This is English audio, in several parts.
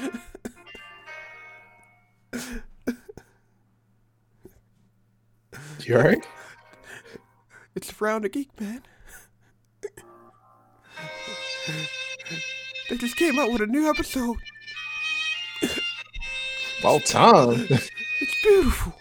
You alright? It's Frown the Geek, man. They just came out with a new episode. About time. It's beautiful.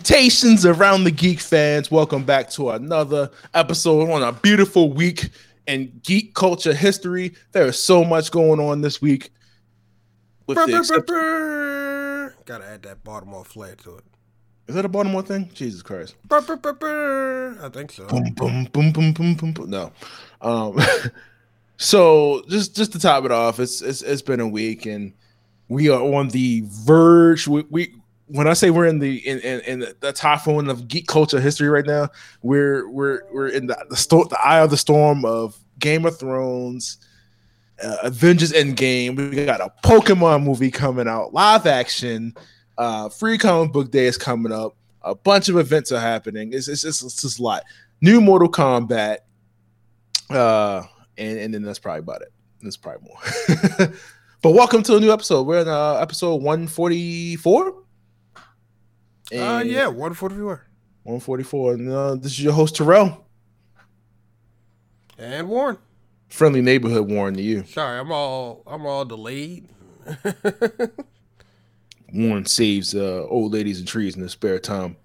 Salutations around the geek fans. Welcome back to another episode on a beautiful week in geek culture history. There is so much going on this week. With Brr, brr, brr. Gotta add that Baltimore flair to it. Is that a Baltimore thing? Jesus Christ. I think so. Boom, boom, boom, boom, boom, boom, boom. No. Um, so just just to top it off, it's it's it's been a week and we are on the verge. We, we when I say we're in the in, in, in the, typhoon of geek culture history right now, we're we're we're in the the, sto- the eye of the storm of Game of Thrones, uh, Avengers Endgame. We got a Pokemon movie coming out, live action. Uh, free comic book day is coming up. A bunch of events are happening. It's it's, it's, it's just a lot. New Mortal Kombat. Uh, and and then that's probably about it. That's probably more. but welcome to a new episode. We're in uh, episode one forty four. Uh, yeah, one for the viewer. 144. And uh, this is your host, Terrell. And Warren. Friendly neighborhood Warren to you. Sorry, I'm all I'm all delayed. Warren saves uh, old ladies and trees in his spare time.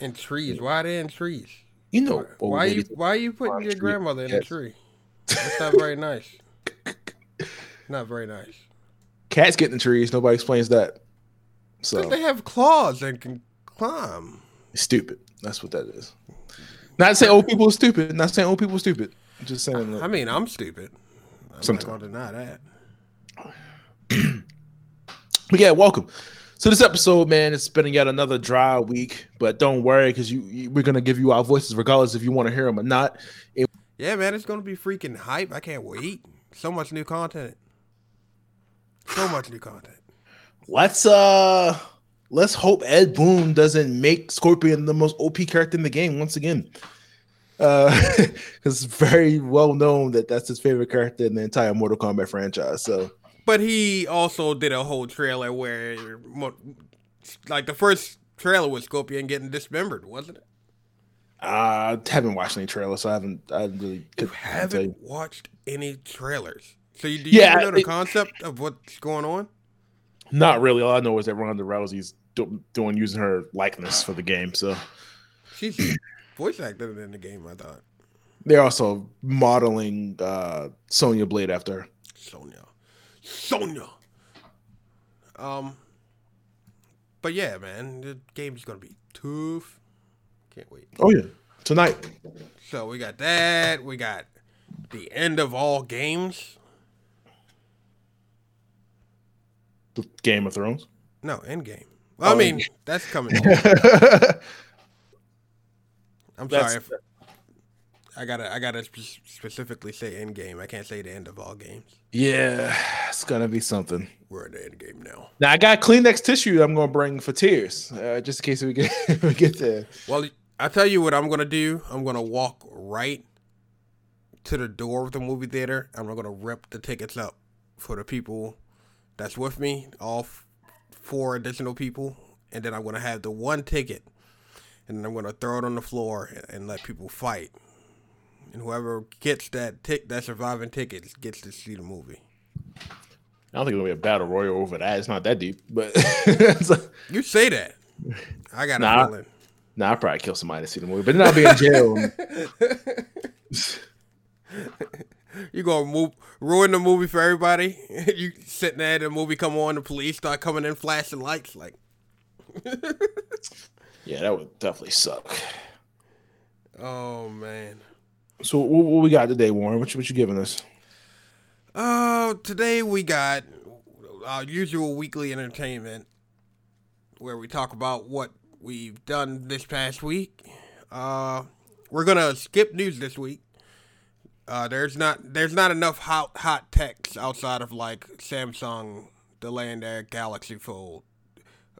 in trees. Why are they in trees? You know, old Why you why you putting your grandmother in a tree? That's not very nice. Not very nice. Cats get in the trees. Nobody explains that. So they have claws and can climb. stupid. That's what that is. Not saying old people are stupid. Not saying old people are stupid. Just saying. I mean, I'm stupid. I'm Sometimes. not gonna deny that. But yeah, welcome. So this episode, man, it's been yet another dry week. But don't worry, because you, you we're gonna give you our voices regardless if you want to hear them or not. Yeah, man, it's gonna be freaking hype. I can't wait. So much new content. So much new content. Let's uh let's hope Ed Boon doesn't make Scorpion the most OP character in the game once again. Uh it's very well known that that's his favorite character in the entire Mortal Kombat franchise. So But he also did a whole trailer where, like, the first trailer was Scorpion getting dismembered, wasn't it? I haven't watched any trailers, so I haven't I really You could tell you. haven't watched any trailers. So you, do you Yeah, know the it- concept of what's going on? Not really. All I know is that Ronda Rousey's do- doing using her likeness for the game. So She's voice acted in the game, I thought. they're also modeling uh Sonya Blade after her. Sonya. Sonya. Um, but yeah, man, the game's gonna be tough. Can't wait. Oh yeah. Tonight. So we got that. We got the end of all games. Game of Thrones. No, end game. Well, I Oh, mean, Endgame. that's coming. I'm That's- sorry. If, I gotta, I gotta specifically say end game. I can't say the end of all games. yeah, it's gonna be something. We're in the end game now. Now I got Kleenex tissue I'm gonna bring for tears, uh, just in case we get we get there. Well, I tell you what I'm gonna do. I'm gonna walk right to the door of the movie theater. and I'm gonna rip the tickets up for the people that's with me, all f- four additional people, and then I'm gonna have the one ticket, and then I'm gonna throw it on the floor and, and let people fight. And whoever gets that tick, that surviving ticket, gets to see the movie. I don't think it'll be a battle royal over that. It's not that deep, but You say that. I got a Nah. feeling. nah, I'll probably kill somebody to see the movie, but then I'll be in jail. You gonna move ruin the movie for everybody? you sitting there, the movie come on, the police start coming in, flashing lights, like yeah, that would definitely suck. oh man. So what, what we got today, Warren? What you, what you giving us? Oh, today we got our usual weekly entertainment where we talk about what we've done this past week. Uh, we're gonna skip news this week. Uh, there's not there's not enough hot hot techs outside of like Samsung delaying their Galaxy Fold,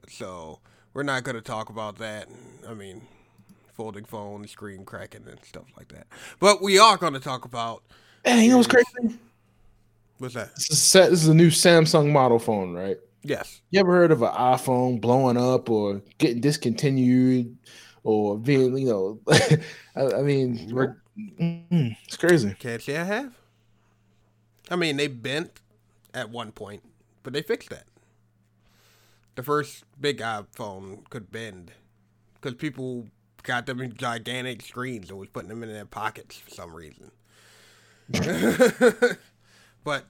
so we're not gonna talk about that. I mean, folding phone, screen cracking, and stuff like that. But we are gonna talk about. Hey, you know what's crazy? What's that? This is, this is a new Samsung model phone, right? Yes. You ever heard of an iPhone blowing up or getting discontinued or being, you know, I, I, mean, mm, it's crazy. Can't say I have. I mean, they bent at one point, but they fixed that. The first big iPhone could bend because people got them in gigantic screens and was putting them in their pockets for some reason. but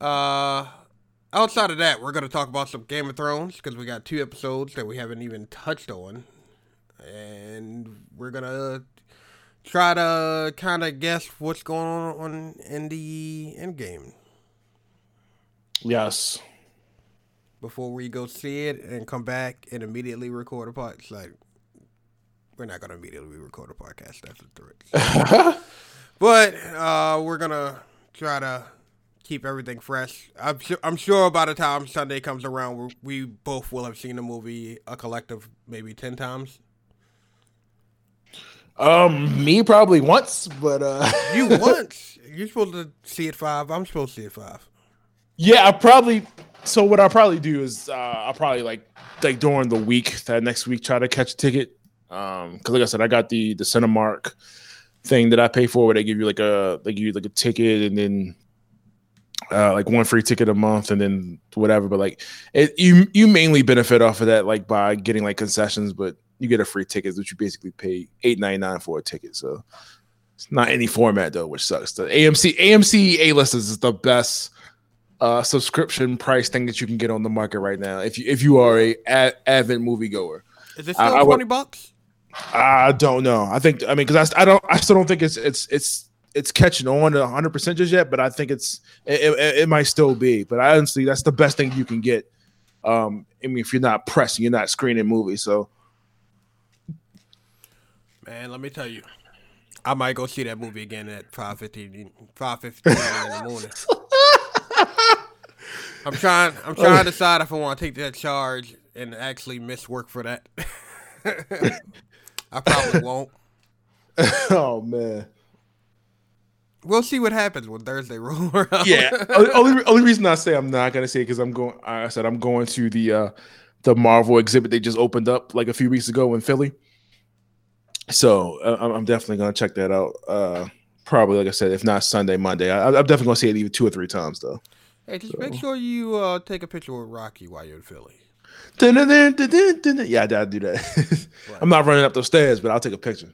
uh outside of that, we're going to talk about some Game of Thrones because we got two episodes that we haven't even touched on. And we're going to try to kind of guess what's going on in the end game. Yes. Before we go see it and come back and immediately record a podcast. Like, we're not going to immediately record a podcast That's the threat. but uh, we're going to try to keep everything fresh. I'm sure, I'm sure by the time Sunday comes around, we both will have seen the movie a collective maybe ten times. Um, me probably once, but uh, you once. You're supposed to see it five. I'm supposed to see it five. Yeah, I probably. So what I'll probably do is uh, I'll probably like like during the week that next week try to catch a ticket. Um, because like I said, I got the the Cinemark thing that I pay for where they give you like a they give you like a ticket and then uh, like one free ticket a month and then whatever. But like it, you you mainly benefit off of that like by getting like concessions, but you get a free ticket, which you basically pay eight ninety nine for a ticket. So it's not any format though, which sucks. The AMC AMC A list is the best uh, subscription price thing that you can get on the market right now. If you if you are a, avid moviegoer, is it still I, twenty I bucks? I don't know. I think I mean because I, I don't I still don't think it's it's it's it's catching on 100 percent just yet, but I think it's it, it, it, might still be. But honestly, that's the best thing you can get. Um, I mean, if you're not pressing, you're not screening movies. So, man, let me tell you, I might go see that movie again at 5:15, 5:15 in the morning. I'm trying. I'm trying to decide if I want to take that charge and actually miss work for that. I probably won't. oh man we'll see what happens when Thursday rolls around. yeah, only only reason I say I'm not gonna say because I'm going. I said I'm going to the uh the Marvel exhibit they just opened up like a few weeks ago in Philly. So uh, I'm definitely gonna check that out. Uh Probably, like I said, if not Sunday, Monday. I, am definitely gonna see it even two or three times though. Hey, just so. make sure you uh, take a picture with Rocky while you're in Philly. Yeah, I do that. I'm not running up those stairs, but I'll take a picture.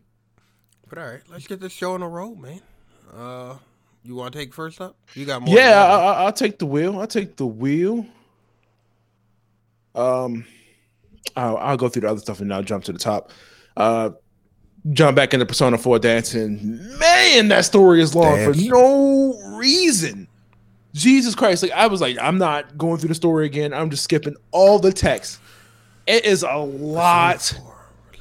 But all right, let's get this show on the road, man. Uh, you want to take first up? You got more. Yeah, I, will take the wheel. I'll take the wheel. Um, I'll, I'll, go through the other stuff and I'll jump to the top. Uh, jump back into Persona 4 dancing. Man, that story is long Dance. for no reason. Jesus Christ. Like I was like, I'm not going through the story again. I'm just skipping all the text. It is a lot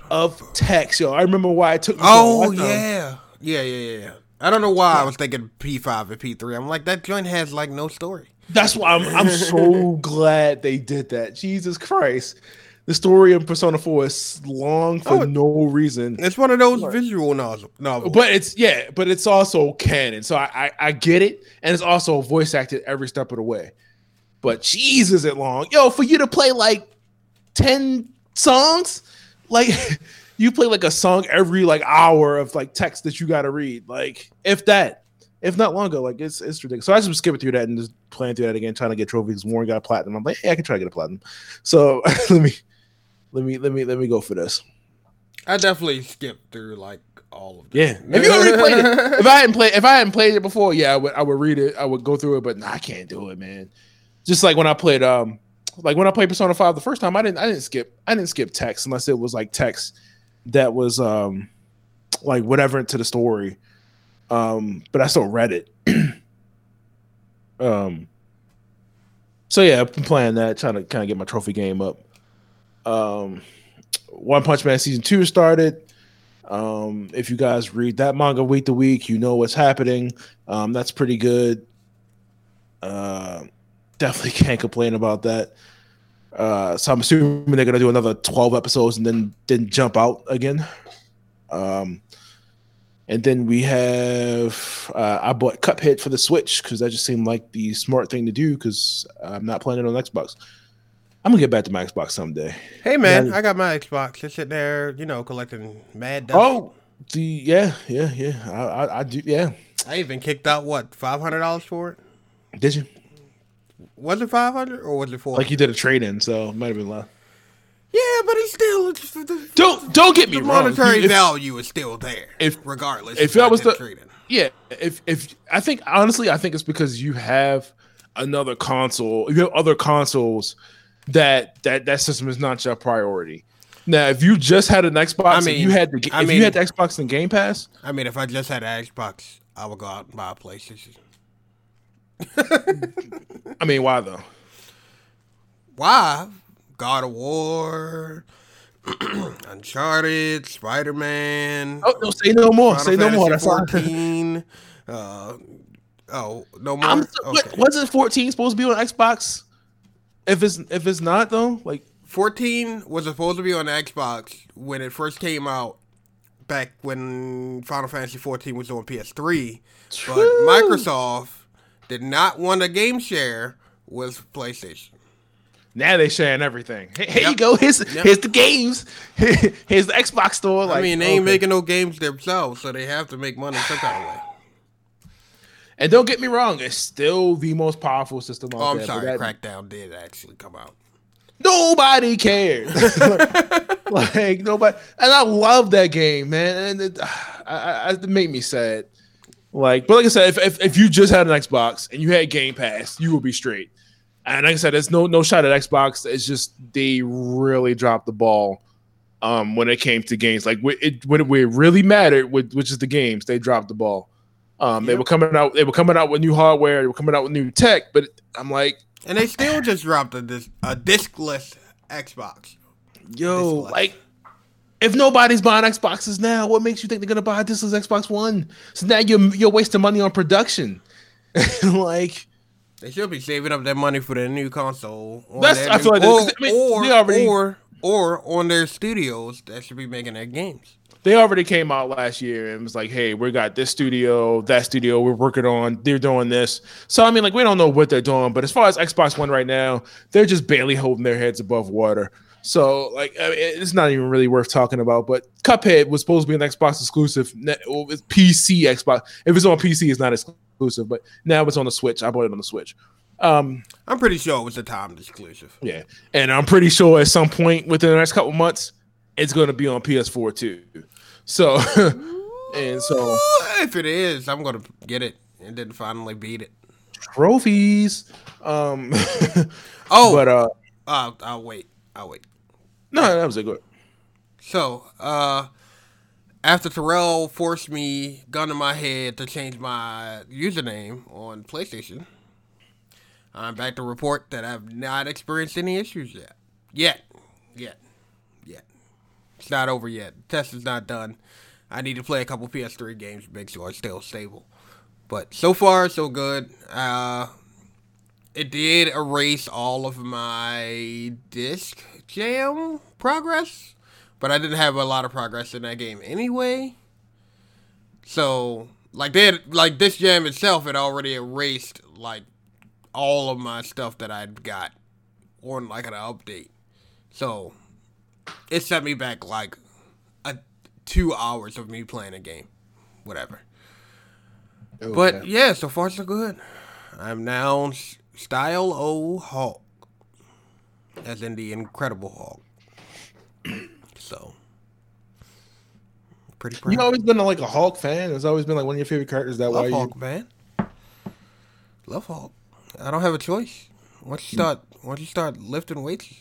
of text, yo. I remember why it took me. Oh yeah. Yeah, yeah, yeah. I don't know why I was thinking P5 and P3. I'm like, that joint has like no story. That's why I'm I'm so glad they did that. Jesus Christ. The story in Persona 4 is long for oh, no reason. It's one of those visual novels. But it's yeah, but it's also canon. So I, I, I get it. And it's also voice acted every step of the way. But Jesus, it long. Yo, for you to play like 10 songs, like you play like a song every like hour of like text that you got to read, like if that, if not longer. Like it's it's ridiculous. So I just skipping through that and just playing through that again, trying to get trophies. Warren got a platinum. I'm like, hey, I can try to get a platinum. So let me let me let me let me go for this. I definitely skipped through like all of them. Yeah, if you already played it, if I hadn't played, if I hadn't played it before, yeah, I would I would read it, I would go through it, but nah, I can't do it, man. Just like when I played, um, like when I played Persona Five the first time, I didn't I didn't skip I didn't skip text unless it was like text that was um like whatever into the story. Um, but I still read it. um so yeah, I've been playing that, trying to kind of get my trophy game up. Um, One Punch Man season two started. Um, if you guys read that manga week to week, you know what's happening. Um, that's pretty good. Uh, definitely can't complain about that. Uh, so I'm assuming they're gonna do another 12 episodes and then then jump out again. Um, and then we have uh, I bought Cuphead for the Switch because that just seemed like the smart thing to do because I'm not playing it on Xbox. I'm gonna get back to my Xbox someday. Hey man, Yeah. I got my Xbox. It's sitting there, you know, collecting mad dust. Oh, the yeah, yeah, yeah. I, I, I do. Yeah. I even kicked out what five hundred dollars for it. Did you? Was it five hundred or was it four? Like you did a trade in, so it might have been less. yeah, but it's still it's, the, Don't don't get me the wrong. monetary If- value is still there. if- regardless, if that was the- trade-in. Yeah, if if I think honestly, I think it's because you have another console. You have other consoles that that that system is not your priority. Now, if you just had an Xbox, I mean- you had the I if mean- you had the Xbox and Game Pass, I mean, if I just had an Xbox, I would go out and buy a PlayStation. I mean, why though? Why? God of War, Uncharted, Spider Man. Oh no, say no more. say no more. That's fourteen. uh, oh, no more. I'm, okay. wasn't 14 supposed to be on Xbox? If it's if it's not though, like 14 was supposed to be on Xbox when it first came out back when Final Fantasy 14 was on PS3. But Microsoft did not want a game share with PlayStation. now they sharing everything. Hey, here you go. Here's Yep. here's the games. here's the Xbox store. Like, I mean, they ain't okay. making no games themselves, so they have to make money some kind of way. And don't get me wrong, it's still the most powerful system out Oh, I'm there. sorry, that- Crackdown did actually come out. nobody cares. like nobody, and I love that game, man. And it, I, I, it made me sad. Like, but like I said, if, if if you just had an Xbox and you had Game Pass, you would be straight. And like I said, it's no no shot at Xbox. It's just they really dropped the ball um, when it came to games. Like it, when it, really mattered, with, which is the games, they dropped the ball. Um, They were coming out. They were coming out with new hardware. They were coming out with new tech. But I'm like, And they still just dropped a, dis- a discless Xbox. Yo, Discless. like, if nobody's buying Xboxes now, what makes you think they're gonna buy this as Xbox One? So now you're you're wasting money on production. like, They should be saving up their money for their new console. That's- their I new- feel like or, I mean, or, already- or or on their studios that should be making their games. they already came out last year and was like, "Hey, we got this studio, that studio, we're working on. They're doing this." So I mean, like, we don't know what they're doing, but as far as Xbox One right now, they're just barely holding their heads above water. So like, I mean, it's not even really worth talking about. But Cuphead was supposed to be an Xbox exclusive. It's PC Xbox. If it's on PC, it's not exclusive. But now it's on the Switch. I bought it on the Switch. Um, I'm pretty sure it was a timed exclusive. yeah, and I'm pretty sure at some point within the next couple months, it's going to be on PS4 too. So, and so If it is, I'm gonna get it and then finally beat it. trophies. Um, Oh, but uh, uh, I'll wait. I'll wait. no, that was a good. So, uh, after Terrell forced me, gun to my head, to change my username on PlayStation, I'm back to report that I've not experienced any issues yet. Yet. Yet. Yet. It's not over yet. The test is not done. I need to play a couple PS3 games to make sure it's still stable. But so far, so good. Uh, it did erase all of my disc jam progress, but I didn't have a lot of progress in that game anyway. So, like that, like Disc Jam itself had already erased like all of my stuff that I'd got on like an update. So, it set me back like a two hours of me playing a game, whatever. Oh, but yeah, so far so good. I'm now style O Hulk, as in the Incredible Hulk. so pretty proud. you always been like a Hulk fan. It's always been like one of your favorite characters. That why Love you Hulk, man. Love Hulk. I don't have a choice. Once you start, once you start lifting weights,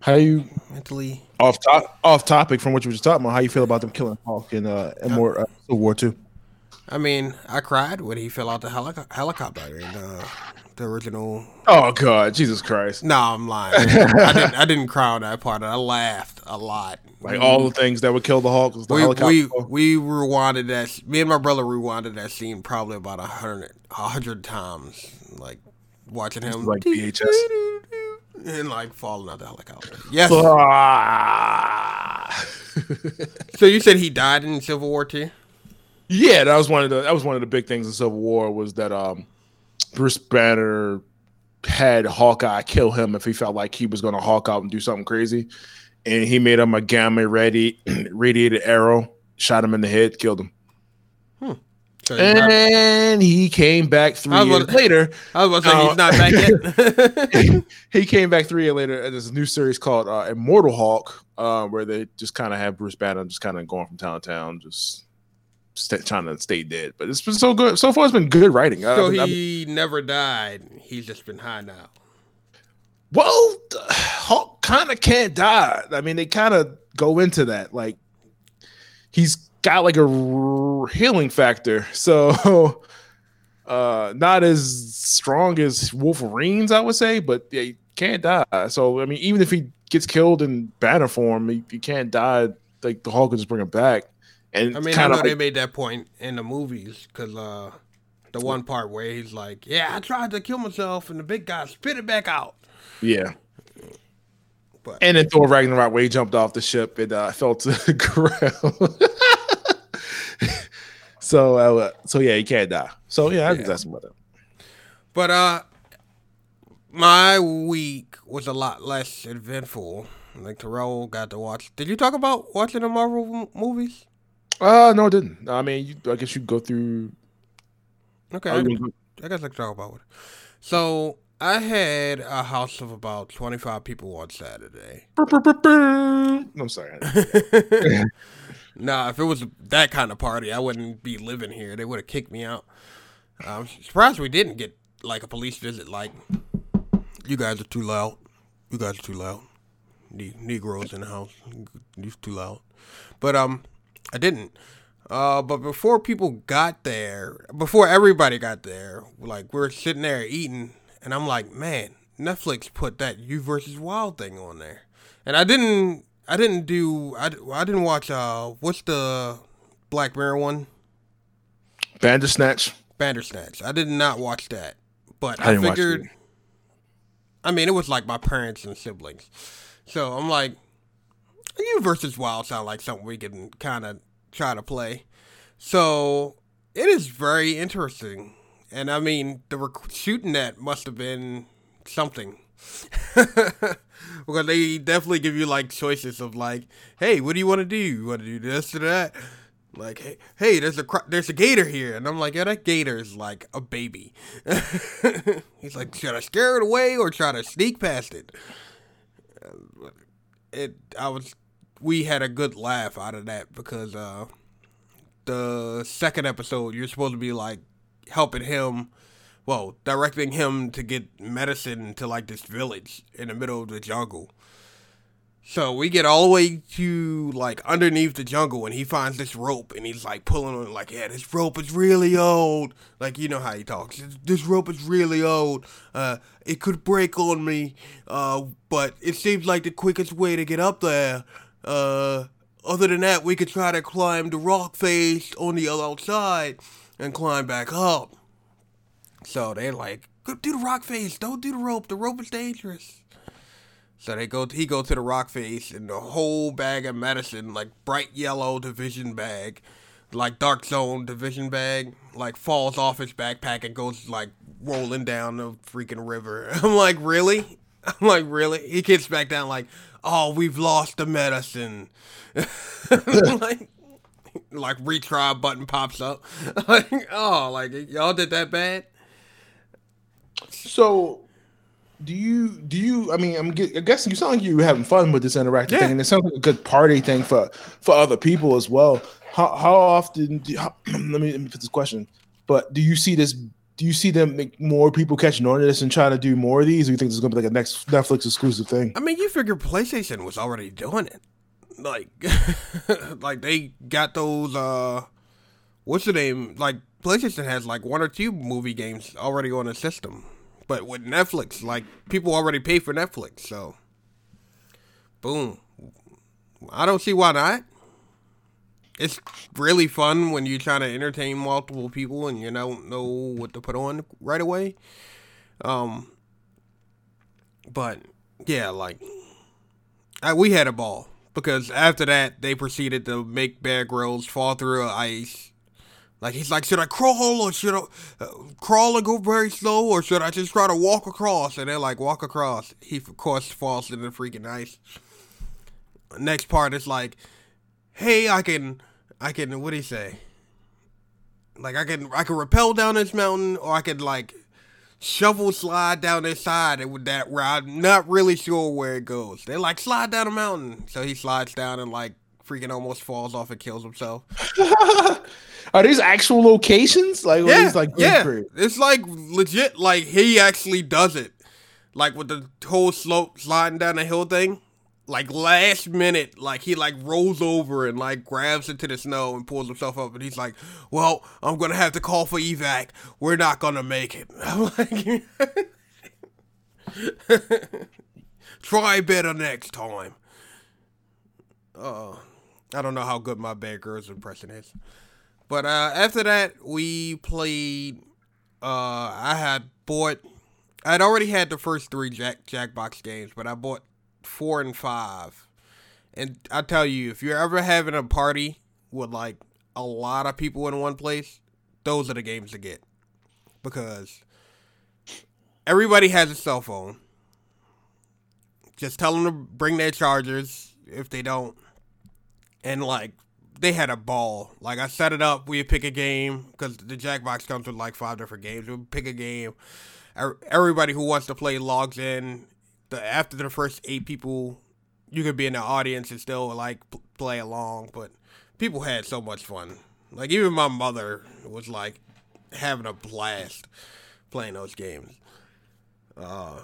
how you mentally. off top off topic from what you were just talking about. How you feel about them killing Hulk in uh, in more uh, Civil War Two? I mean, I cried when he fell out the helico- helicopter in uh, the original. Oh God, Jesus Christ! No, I'm lying. I didn't. I didn't cry on that part. I laughed a lot. Like all the things that would kill the Hulk. Was the we helicopter we we rewinded that. Me and my brother rewinded that scene probably about a hundred a hundred times. Like watching him like VHS. and like falling out the helicopter. Yes. Ah. so you said he died in Civil War too? yeah, that was one of the that was one of the big things in Civil War was that um Bruce Banner had Hawkeye kill him if he felt like he was going to Hulk out and do something crazy, and he made him a gamma ready radiated arrow, shot him in the head, killed him, So he's not- and he came back three years about- later. I was gonna say Oh. he's not back yet. he came back three years later. There's a new series called uh, Immortal Hulk, uh, where they just kind of have Bruce Banner just kind of going from town to town, just st- trying to stay dead. But it's been so good so far. It's been good writing. Uh, so I've- he never died. He's just been high now. well, Hulk kind of can't die. I mean, they kind of go into that. Like he's got like a r- healing factor, so uh, not as strong as Wolverine's, I would say, but he can't die. So I mean, even if he gets killed in banner form, he, he can't die. Like the Hulk can just bring him back. And I mean, I know of they made that point in the movies because uh, the one part where he's like, "Yeah, I tried to kill myself," and the big guy spit it back out. yeah. But And then Thor Ragnarok, where he jumped off the ship and uh, fell to the ground. so, uh, so yeah, he can't die. So yeah, I Yeah. think that's about it. but uh, my week was a lot less eventful. Like Terrell got to watch. Did you talk about watching the Marvel movies? Uh no, it didn't. I mean, you, I guess you go through. Okay, I mean, I guess I can talk about it. So I had a house of about twenty five people on Saturday. I'm sorry. nah, if it was that kind of party, I wouldn't be living here. They would have kicked me out. I'm surprised we didn't get like a police visit. Like, you guys are too loud. You guys are too loud. Ne- Negroes in the house. You're too loud. But um, I didn't. Uh, but before people got there, before everybody got there, like we're sitting there eating, and I'm like, man, Netflix put that You versus Wild thing on there, and I didn't, I didn't do, I, I didn't watch. Uh, what's the Black Mirror one? Bandersnatch. Bandersnatch. I did not watch that, but I I, figured. I mean, it was like my parents and siblings, so I'm like, you versus Wild sound like something we can kind of try to play. So it is very interesting, and I mean, the rec- shooting that must have been something. because they definitely give you like choices of like, hey, what do you want to do? You want to do this or that? Like, hey, hey, there's a there's a gator here, and I'm like, yeah, that gator is like a baby. He's like, should I scare it away or try to sneak past it? It, I was, we had a good laugh out of that because uh, the second episode, you're supposed to be like helping him, well, directing him to get medicine to like this village in the middle of the jungle. So we get all the way to like underneath the jungle, and he finds this rope, and he's like pulling on it, like, "Yeah, this rope is really old." Like you know how he talks. This rope is really old. Uh, it could break on me, uh, but it seems like the quickest way to get up there. Uh, other than that, we could try to climb the rock face on the other outside and climb back up. So they're like, "Go do the rock face. Don't do the rope. The rope is dangerous." So they go. He go to the rock face, and the whole bag of medicine, like bright yellow division bag, like dark zone division bag, like falls off his backpack and goes like rolling down the freaking river. I'm like, really? I'm like, really? He gets back down like, oh, we've lost the medicine. like, like retry button pops up. like, oh, like y'all did that bad? So, do you do you? I mean, I'm, I'm guessing you sound like you were having fun with this interactive Yeah. thing, and it sounds like a good party thing for for other people as well. How how often? Do you, how, let me let me put this question. But do you see this? Do you see them make more people catching on to this and trying to do more of these? Or you think this is going to be like a next Netflix exclusive thing? I mean, you figure PlayStation was already doing it. Like, like they got those. uh What's the name? Like PlayStation has like one or two movie games already on the system. But with Netflix, like people already pay for Netflix, so boom. I don't see why not. It's really fun when you're trying to entertain multiple people and you don't know what to put on right away. Um, but yeah, like I, we had a ball because after that they proceeded to make Bear Grylls fall through ice. Like he's like, should I crawl or should I uh, crawl and go very slow or should I just try to walk across? And they're like, walk across. He of course falls into the freaking ice. Next part is like, hey, I can, I can. What do you say? Like I can, I can rappel down this mountain or I could like shovel slide down this side and with that where I'm not really sure where it goes. They're like slide down a mountain. So he slides down and like freaking almost falls off and kills himself. Are these actual locations? Like yeah, like yeah. It's like legit like he actually does it. Like with the whole slope sliding down the hill thing. Like last minute, like he like rolls over and like grabs into the snow and pulls himself up and he's like, Well, I'm gonna have to call for evac. We're not gonna make it. I'm like Try better next time. Uh I don't know how good my Bear Grylls impression is. But uh after that we played uh I had bought I'd already had the first three Jack Jackbox games, but I bought four and five. And I tell you, if you're ever having a party with like a lot of people in one place, those are the games to get. Because everybody has a cell phone. Just tell them to bring their chargers if they don't. And like, they had a ball. Like, I set it up. We pick a game because the Jackbox comes with like five different games. We pick a game. Er, everybody who wants to play logs in the after the first eight people, you could be in the audience and still like play along. But people had so much fun. Like even my mother was like having a blast playing those games. Uh,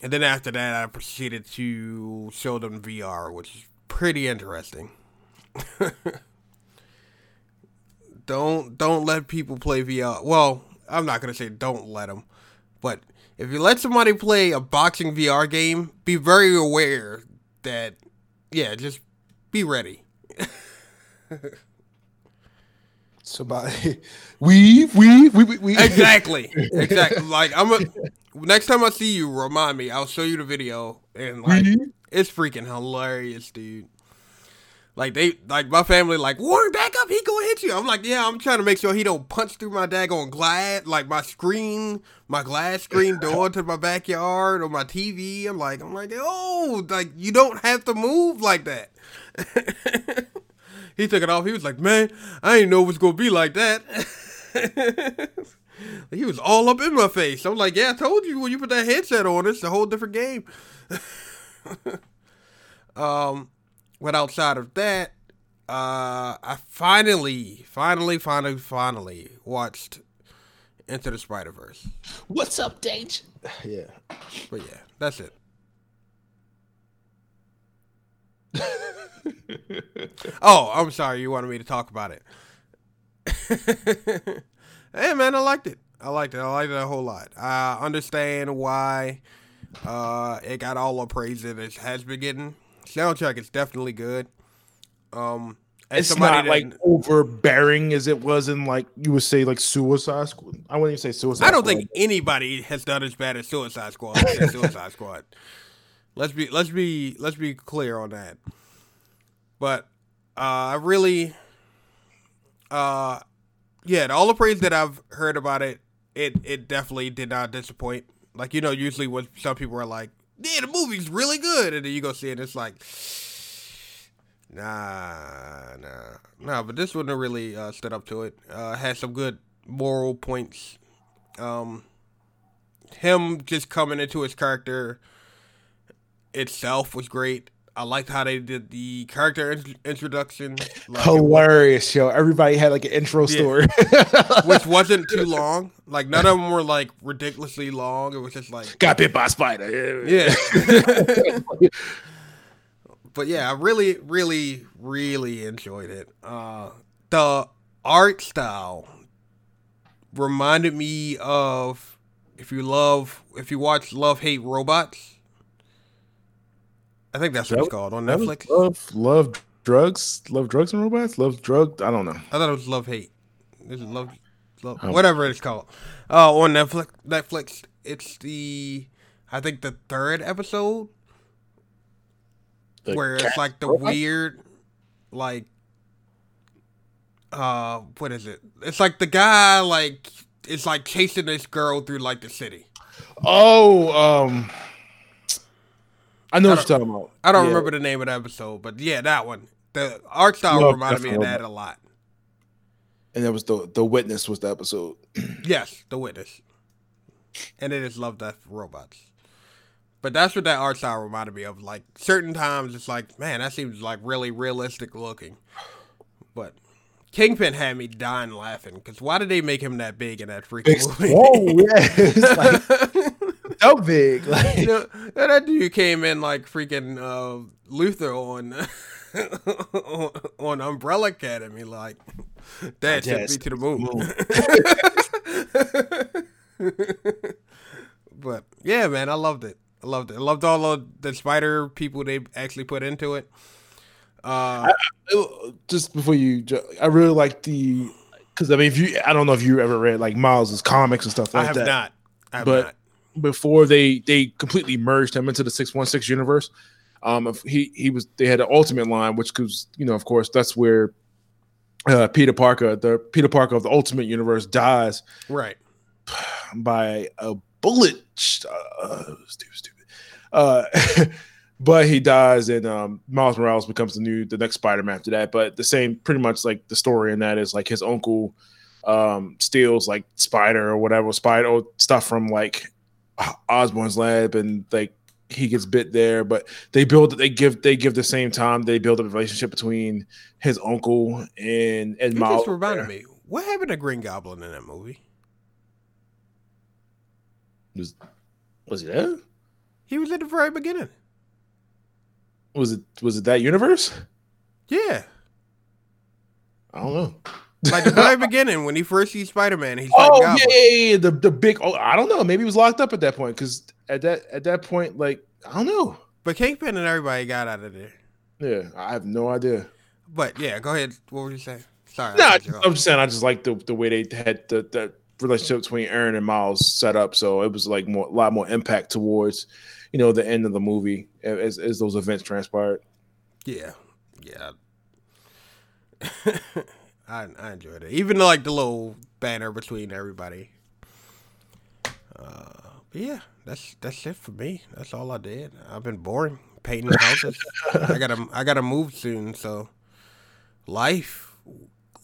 and then after that, I proceeded to show them VR, which is pretty interesting. don't don't let people play VR. Well, I'm not gonna say don't let them, but if you let somebody play a boxing VR game, be very aware that, yeah, just be ready. Somebody, we, we, we, we. Exactly, exactly. like I'm a. Next time I see you, remind me. I'll show you the video, and like, it's freaking hilarious, dude. Like they like my family like Warren back up, he gonna hit you. I'm like, yeah, I'm trying to make sure he don't punch through my daggone glass like my screen, my glass screen door to my backyard or my TV. I'm like, I'm like, oh, like you don't have to move like that. he took it off. He was like, man, I didn't know it was gonna be like that. he was all up in my face. I'm like, yeah, I told you when you put that headset on, it's a whole different game. um but outside of that, uh, I finally, finally, finally, finally watched Into the Spider Verse. What's up, Dage? Yeah, but yeah, that's it. oh, I'm sorry. You wanted me to talk about it. hey, man, I liked it. I liked it. I liked it a whole lot. I understand why uh, it got all the praise that it has been getting soundtrack is definitely good. Um, it's not that, like overbearing as it was in like you would say like Suicide Squad. I wouldn't even say Suicide. I don't Squad. think anybody has done as bad as Suicide Squad. Suicide Squad. Let's be let's be let's be clear on that. But uh, I really, uh, yeah, all the praise that I've heard about it, it it definitely did not disappoint. Like you know, usually when some people are like, yeah, the movie's really good, and then you go see it, it's like, nah, nah, nah. But this one really uh, stood up to it. Uh, had some good moral points. Um, him just coming into his character itself was great. I liked how they did the character in- introduction. Like Hilarious show. Everybody had like an intro yeah. story, which wasn't too long. Like none of them were like ridiculously long. It was just like got bit by a spider. Yeah. but yeah, I really, really, really enjoyed it. Uh, the art style reminded me of if you love, if you watch Love Hate Robots, I think that's what That it's called on Netflix. Love, love drugs, love drugs and robots, love drug. I don't know. I thought it was Love Hate. Love, love Oh. whatever it's called. Oh, on Netflix. Netflix. It's the, I think the third episode The where it's like the robot? weird, like, uh, what is it? It's like the guy like is like chasing this girl through like the city. Oh, um, I know I what you're talking about. I don't Yeah. remember the name of the episode, but yeah, that one. The art style reminded me of that a lot. And that was the the witness was the episode. Yes, The Witness. And it is Love, Death, Robots. But that's what that art style reminded me of. Like, certain times it's like, man, that seems like really realistic looking. But Kingpin had me dying laughing. Because why did they make him that big in that freaking movie? Whoa, yeah, like so big. Like, you know, that dude came in like freaking uh, Luther on on Umbrella Academy, like that Yes. me to the moon. but yeah, man, I loved it. I loved it. I loved all of the spider people they actually put into it. Uh, just before you, I really like the because I mean, if you, I don't know if you ever read like Miles's comics and stuff I like have that. not. I have But- not. Before they they completely merged him into the 616 universe um if he he was they had an ultimate line which was you know of course that's where uh peter parker the peter parker of the ultimate universe dies. Right. by a bullet. Uh, stupid stupid. Uh but he dies and um miles morales becomes the new the next spider-man after that. But the same pretty much like the story in that is like his uncle um steals like spider or whatever spider stuff from like osborn's lab and like he gets bit there but they build they give they give the same time they build a relationship between his uncle and and It miles just reminded me. What happened to Green Goblin in that movie? was was he there He was at the very beginning. was it was it that universe Yeah. i don't know Like the very beginning when he first sees Spider Man, he's Oh yeah, yeah, yeah, the the big. Oh, I don't know. Maybe he was locked up at that point because at that at that point, like I don't know. But Kingpin and everybody got out of there. Yeah, I have no idea. But yeah, go ahead. What were you saying? Sorry. I No, off. I'm just saying. I just like the the way they had the the relationship between Aaron and Miles set up. So it was like more a lot more impact towards you know the end of the movie as as those events transpired. Yeah, yeah. I I enjoyed it. Even like the little banner between everybody. Uh, but yeah, that's that's it for me. That's all I did. I've been boring painting houses. I gotta I gotta move soon, so life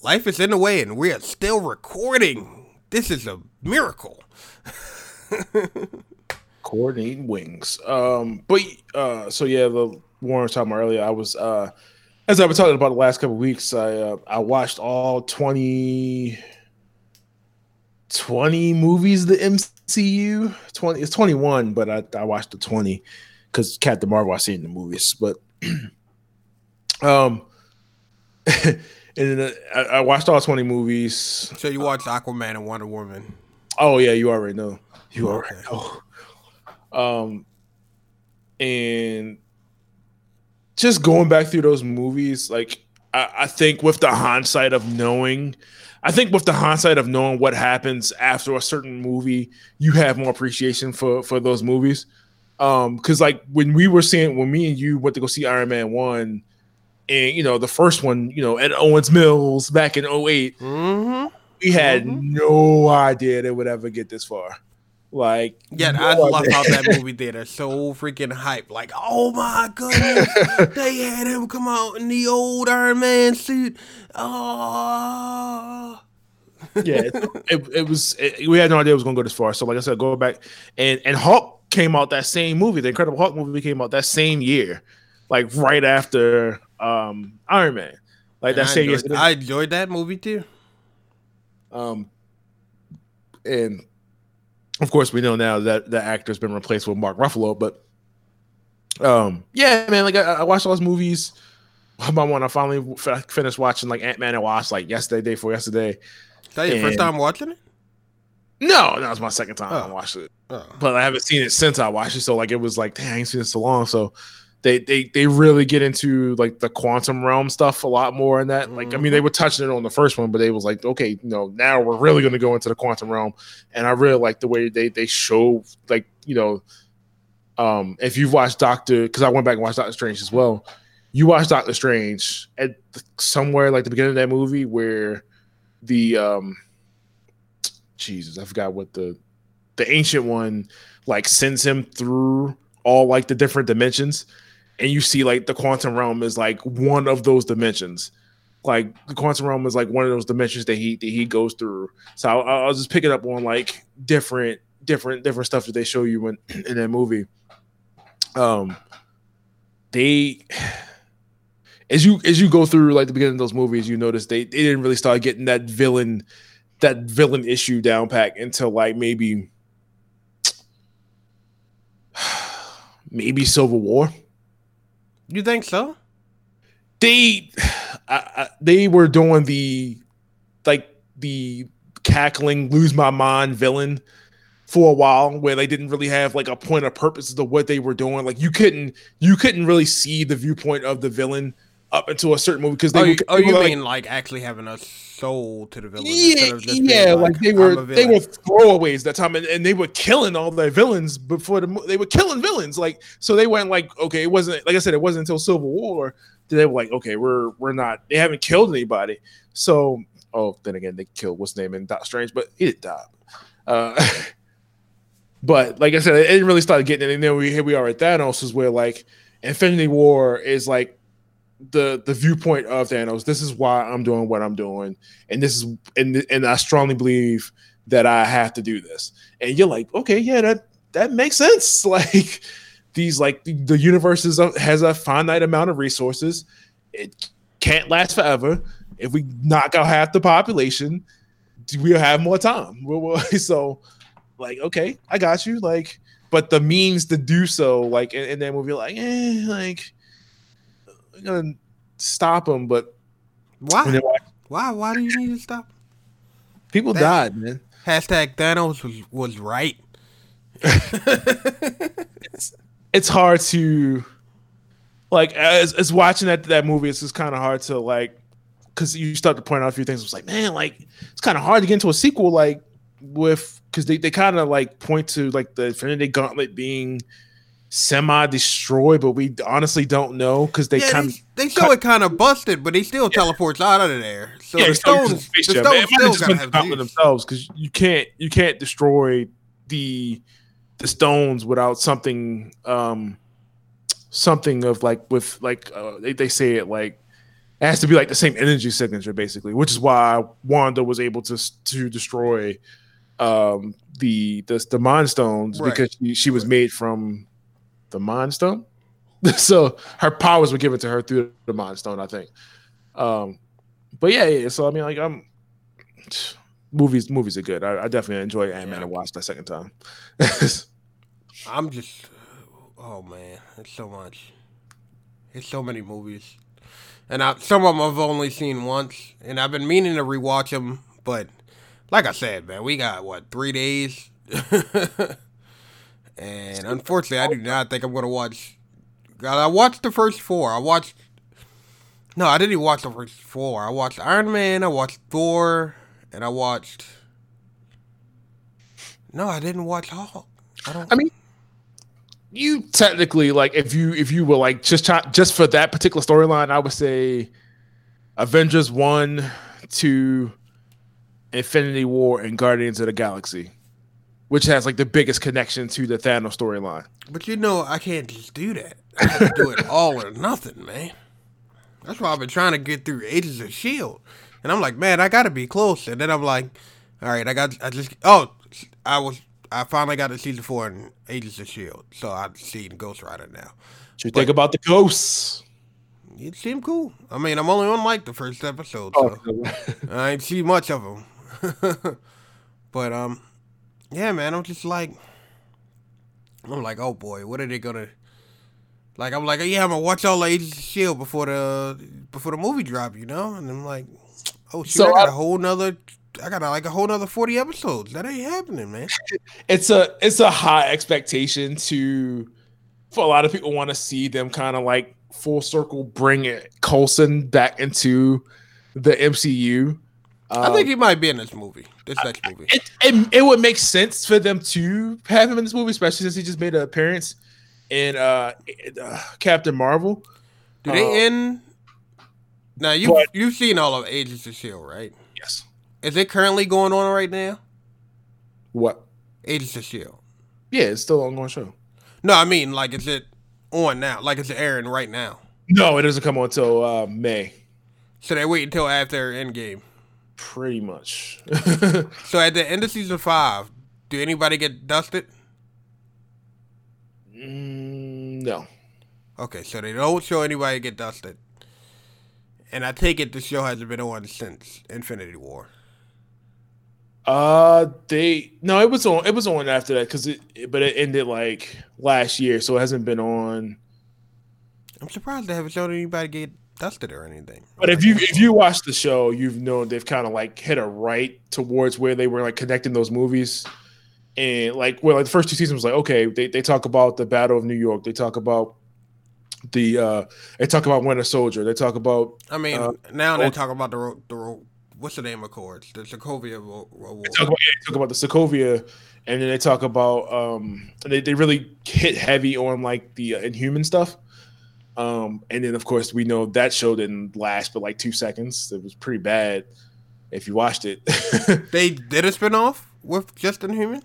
life is in the way, and we are still recording. This is a miracle. coordinating wings. Um, but uh, so yeah, the Warren was talking about earlier. I was uh, as I've been talking about the last couple of weeks. I uh, I watched all 20, 20 movies of the MCU. Twenty it's twenty one, but I I watched the twenty because Captain Marvel I seen the movies, but um. and then uh, I, I watched all 20 movies. So you watched Aquaman and Wonder Woman. Oh yeah, you already know. You already Okay. know. Um, and just going back through those movies, like I, I think with the hindsight of knowing, I think with the hindsight of knowing what happens after a certain movie, you have more appreciation for for those movies. Um, because like when we were seeing when me and you went to go see Iron Man one, and you know the first one, you know at Owings Mills back in 08, Mm-hmm. we had Mhm. no idea they would ever get this far. Like, Yeah, no I love how that movie theater so freaking hype. Like, oh my goodness, they had him come out in the old Iron Man suit. Oh, yeah, it, it, it was. It, we had no idea it was going to go this far. So, like I said, go back and and Hulk came out that same movie. The Incredible Hulk movie came out that same year, like right after um Iron Man. Like that I same year. I enjoyed that movie too. Um, and of course, we know now that the actor's been replaced with Mark Ruffalo. But um, yeah, man, like I, I watched all those movies. My one, I finally f- finished watching like Ant Man and Wasp like yesterday, day before yesterday. Is that your first time watching it? No, that was my second time I Oh. watched it, Oh. but I haven't seen it since I watched it. So like, it was like, dang, I ain't seen it so long. So they they they really get into like the quantum realm stuff a lot more in that. Like, I mean, they were touching it on the first one, but they was like, okay, you know, now we're really going to go into the quantum realm, and I really like the way they they show like you know, um, if you've watched Doctor, because I went back and watched Doctor Strange as well. You watched Doctor Strange at somewhere like the beginning of that movie where the um, Jesus, I forgot what the the ancient one like sends him through all like the different dimensions and you see like the quantum realm is like one of those dimensions. Like the quantum realm is like one of those dimensions that he that he goes through. So i'll, I'll just pick it up on like different different different stuff that they show you in in that movie. Um they as you as you go through like the beginning of those movies you notice they, they didn't really start getting that villain that villain issue down pack until like maybe maybe Civil War. You think so? They they were doing the like the cackling lose my mind villain for a while where they didn't really have like a point of purpose to what they were doing like you couldn't you couldn't really see the viewpoint of the villain up until a certain movie because they Oh, were, oh, they you were, like, mean like actually having a soul to the villain? yeah, instead of just being yeah, like, they were they were throwaways that time, and, and they were killing all their villains before the they were killing villains. Like so, they went like okay, it wasn't like I said, it wasn't until Civil War that they were like okay, we're we're not they haven't killed anybody. So oh, then again, they killed what's name in Doctor Strange, but he didn't die. Uh, but like I said, it didn't really start getting it. And then we here we are at Thanos, is where like Infinity War is like the the viewpoint of Thanos. This is why I'm doing what I'm doing, and this is and and I strongly believe that I have to do this. And you're like, okay, yeah, that that makes sense. Like these like the, universe is a, has a finite amount of resources. It can't last forever. If we knock out half the population, we'll have more time. So like, okay, I got you. Like, but the means to do so, like, and, and then we'll be like, eh, like, gonna stop him, But Why? they- Why? Why do you need to stop? people That- died, man. Hashtag Thanos was was right. it's hard to like as, as watching that that movie it's just kind of hard to like because you start to point out a few things it's like man like it's kind of hard to get into a sequel like with because they, they kind of like point to like the infinity gauntlet being semi destroyed but we honestly don't know because they yeah, kind of they, they show it kind of busted, but he still teleports out of there. So yeah, the stones, the stones still gotta have the themselves because you can't you can't destroy the the stones without something um something of like with like uh, they, they say it like it has to be like the same energy signature basically which is why wanda was able to to destroy um the the, the mind stones Right. because she, she was made from the mind stone. So her powers were given to her through the mind stone i think. Um but yeah, yeah so i mean like i'm movies movies are good. I, I definitely enjoy ant-man Yeah. and watched that second time. I'm just, oh man, it's so much. It's so many movies, and I, some of them I've only seen once, and I've been meaning to rewatch them, but like I said, man, we got what three days, and unfortunately, I do not think I'm gonna watch. God, I watched the first four. I watched. No, I didn't even watch the first four. I watched Iron Man. I watched Thor, and I watched. No, I didn't watch Hulk. I don't. I mean, you technically like if you if you were like just try, just for that particular storyline, I would say Avengers one, two, Infinity War, and Guardians of the Galaxy, which has like the biggest connection to the Thanos storyline. But you know, I can't just do that. I have to do it all or nothing, man. That's why I've been trying to get through Agents of Shield, and I'm like, man, I gotta be close. And then I'm like, all right, I got, I just, oh, I was, I finally got to season four in Agents of Shield, so I've seen Ghost Rider now. What you think about the ghosts? It seemed cool. I mean, I'm only on like the first episode, so I ain't see much of them. but um, yeah, man, I'm just like, I'm like, oh boy, what are they gonna? Like, I'm like, yeah, I'm gonna watch all the Agents of Shield before the before the movie drop, you know. And I'm like, oh shit, So I got I- a whole nother I got like a whole nother forty episodes. That ain't happening, man. it's a it's a high expectation to for a lot of people want to see them kind of like full circle bring it Coulson back into the MCU. I think he might be in this movie. This next movie. It, it, it would make sense for them to have him in this movie, especially since he just made an appearance in uh, uh Captain Marvel. Do they Uh, end? Now you but- you've seen all of Agents of Shield, right? Yes. Is it currently going on right now? What? Agents of Shield. Yeah, it's still an ongoing show. No, I mean like is it on now? Like it's airing right now? No, it doesn't come on until uh, May. So they wait until after Endgame. Pretty much. So at the end of season five, do anybody get dusted? Mm, no. Okay, so they don't show anybody get dusted. And I take it the show hasn't been on since Infinity War. Uh, they no, it was on. It was on after that because it, it- but it ended like last year, so it hasn't been on. I'm surprised they haven't shown anybody get dusted or anything. But if you if you watch the show, you've known they've kind of like hit a right towards where they were like connecting those movies, and like well, like the first two seasons was like okay, they they talk about the Battle of New York, they talk about the uh they talk about Winter Soldier, they talk about I mean, Uh, now they talk about the ro- the ro- what's the name of chords? The Sokovia Ro- they talk about, yeah, they talk about the Sokovia, and then they talk about um they they really hit heavy on like the uh, Inhuman stuff. Um, and then of course we know that show didn't last but like two seconds. It was pretty bad if you watched it. They did a spinoff with just Inhumans.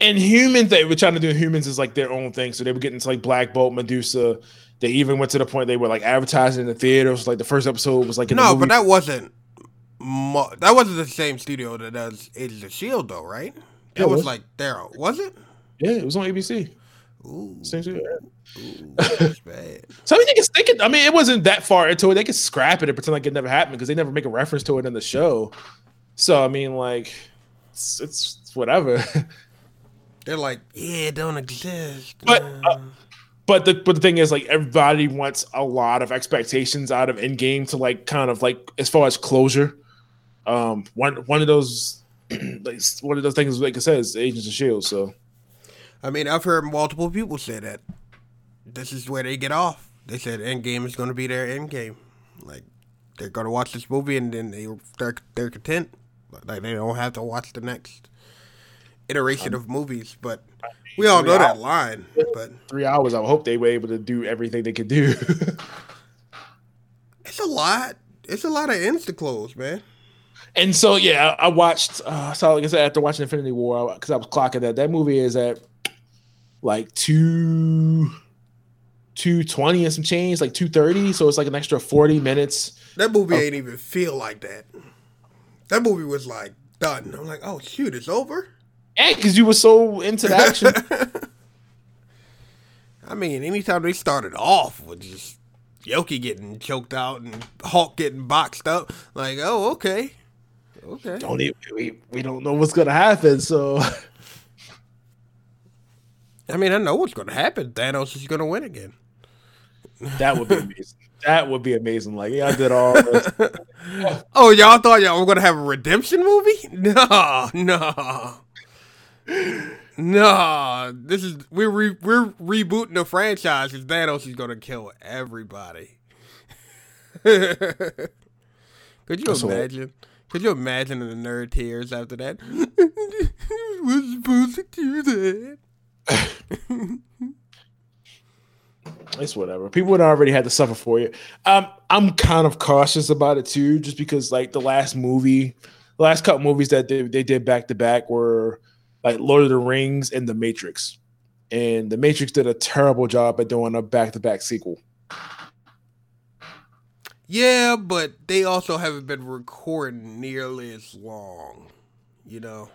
and humans they were trying to do humans is like their own thing. So they were getting to like Black Bolt, Medusa. They even went to the point they were like advertising in the theaters. Like the first episode was like in the No, but that wasn't. That wasn't the same studio that does Agents of Shield, though, right? That Yeah, it was was. like there, was it? yeah, it was on ABC. Ooh, ooh that's bad. So I mean, they can, they can. I mean, it wasn't that far into it. They could scrap it and pretend like it never happened because they never make a reference to it in the show. So I mean, like, it's, it's, whatever. They're like, yeah, it don't exist. But, uh, but the but the thing is, like, everybody wants a lot of expectations out of Endgame to like kind of like as far as closure. Um, one one of those, like, one of those things, like I said, is Agents of Shield. So I mean, I've heard multiple people say that this is where they get off. They said Endgame is going to be their Endgame. Like they're going to watch this movie and then they they're, they're content. Like they don't have to watch the next iteration of movies. But we all know that line. But three hours, I hope they were able to do everything they could do. it's a lot. It's a lot of ends to close, man. And so yeah, I I watched. Uh, so like I said, after watching Infinity War, because I was clocking that that movie is at like two two twenty and some change, like two thirty. So it's like an extra forty minutes. That movie ain't even feel like that. That movie was like done. I'm like, oh shoot, it's over. And because you were so into the action, I mean, anytime they started off with just Loki getting choked out and Hulk getting boxed up, like, oh, okay. Okay. don't even, we we don't know what's gonna happen. So I mean, I know what's going to happen. Thanos is going to win again. that would be amazing. That would be amazing. Like yeah, I did all. This. Oh, y'all thought y'all were going to have a redemption movie? No, no. No, this is we're re, we're rebooting the franchise because Thanos is gonna kill everybody. Could you That's imagine? Could you imagine the nerd tears after that? was supposed to do that. It's whatever. People had already had to suffer for you. Um, I'm kind of cautious about it too, just because like the last movie, the last couple movies that they, they did back to back were like Lord of the Rings and The Matrix, and The Matrix did a terrible job at doing a back to back sequel. Yeah, but they also haven't been recording nearly as long. You know,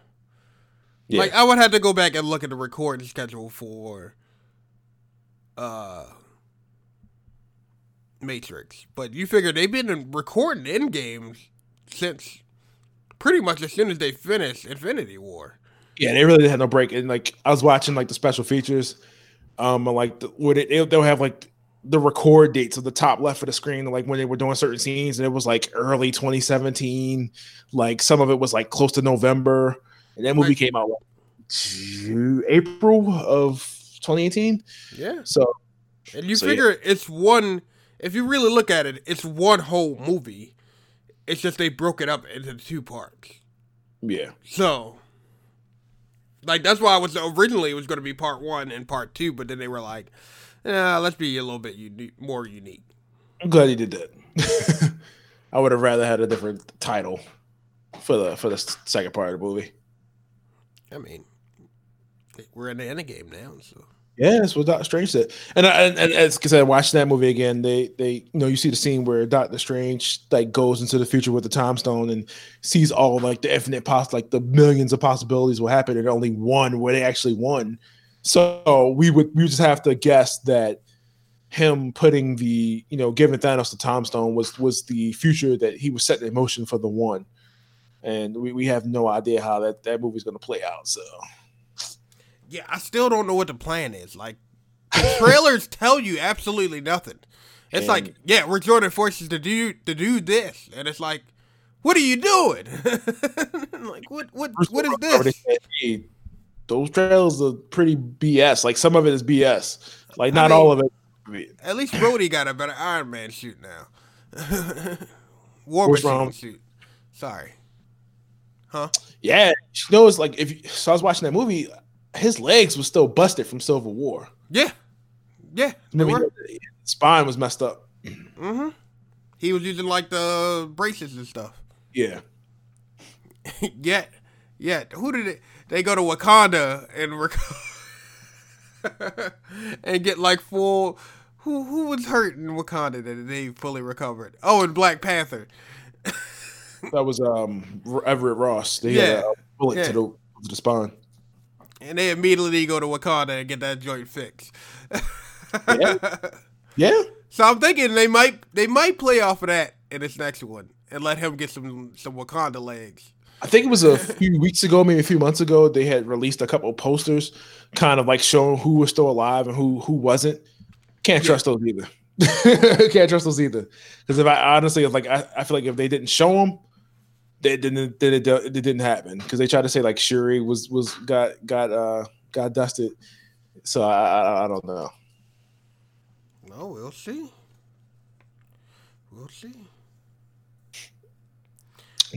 Yeah. like I would have to go back and look at the recording schedule for uh Matrix. But you figure they've been recording in games since pretty much as soon as they finished Infinity War. Yeah, they really had no break. And like I was watching like the special features, um, like the, it, they'll have like the record dates of the top left of the screen, like when they were doing certain scenes, and it was like early 2017. Like some of it was like close to November, and that movie came out April of 2018. Yeah. So, and you so figure yeah. it's one. If you really look at it, it's one whole movie. It's just they broke it up into two parts. Yeah. So, like that's why I was originally it was going to be part one and part two, but then they were like, let's be a little bit unique, more unique. I'm glad he did that. I would have rather had a different title for the for the second part of the movie. I mean, we're in the end game now, so yeah, that's what Doctor Strange said. And and, and as because I watched that movie again, they they you know you see the scene where Doctor Strange like goes into the future with the time stone and sees all like the infinite poss like the millions of possibilities will happen and only one where they actually won. So we would we just have to guess that him putting the you know giving Thanos the time stone was was the future that he was setting in motion for the one, and we, we have no idea how that that movie's going to play out. So yeah, I still don't know what the plan is. Like the trailers tell you absolutely nothing. It's and like yeah, we're joining forces to do to do this, and it's like. What are you doing? like what? What? What is this? those trailers are pretty BS. Like some of it is BS. Like not I mean, all of it. At least Rhodey got a better Iron Man suit now. War Machine suit. Sorry. Huh? Yeah. You know, it's like if so I was watching that movie, his legs were still busted from Civil War. Yeah. Yeah. I mean, spine was messed up. Mm-hmm. He was using like the braces and stuff. Yeah. yeah. Yeah. Who did it? they go to Wakanda and rec- and get like full. Who who was hurt in Wakanda that they fully recovered? Oh, and Black Panther. That was um Everett Ross. They yeah. had a bullet yeah. to the to the spine. And they immediately go to Wakanda and get that joint fixed. yeah. Yeah. So I'm thinking they might they might play off of that in this next one and let him get some some Wakanda legs. I think it was a few weeks ago, maybe a few months ago, they had released a couple posters, kind of like showing who was still alive and who who wasn't. Can't trust those either. Can't trust those either. Because if I honestly, if like, I, I feel like if they didn't show them, they didn't, then it, it didn't happen. Because they tried to say like Shuri was was got got uh got dusted. So I I, I don't know. No, we'll see. We'll see.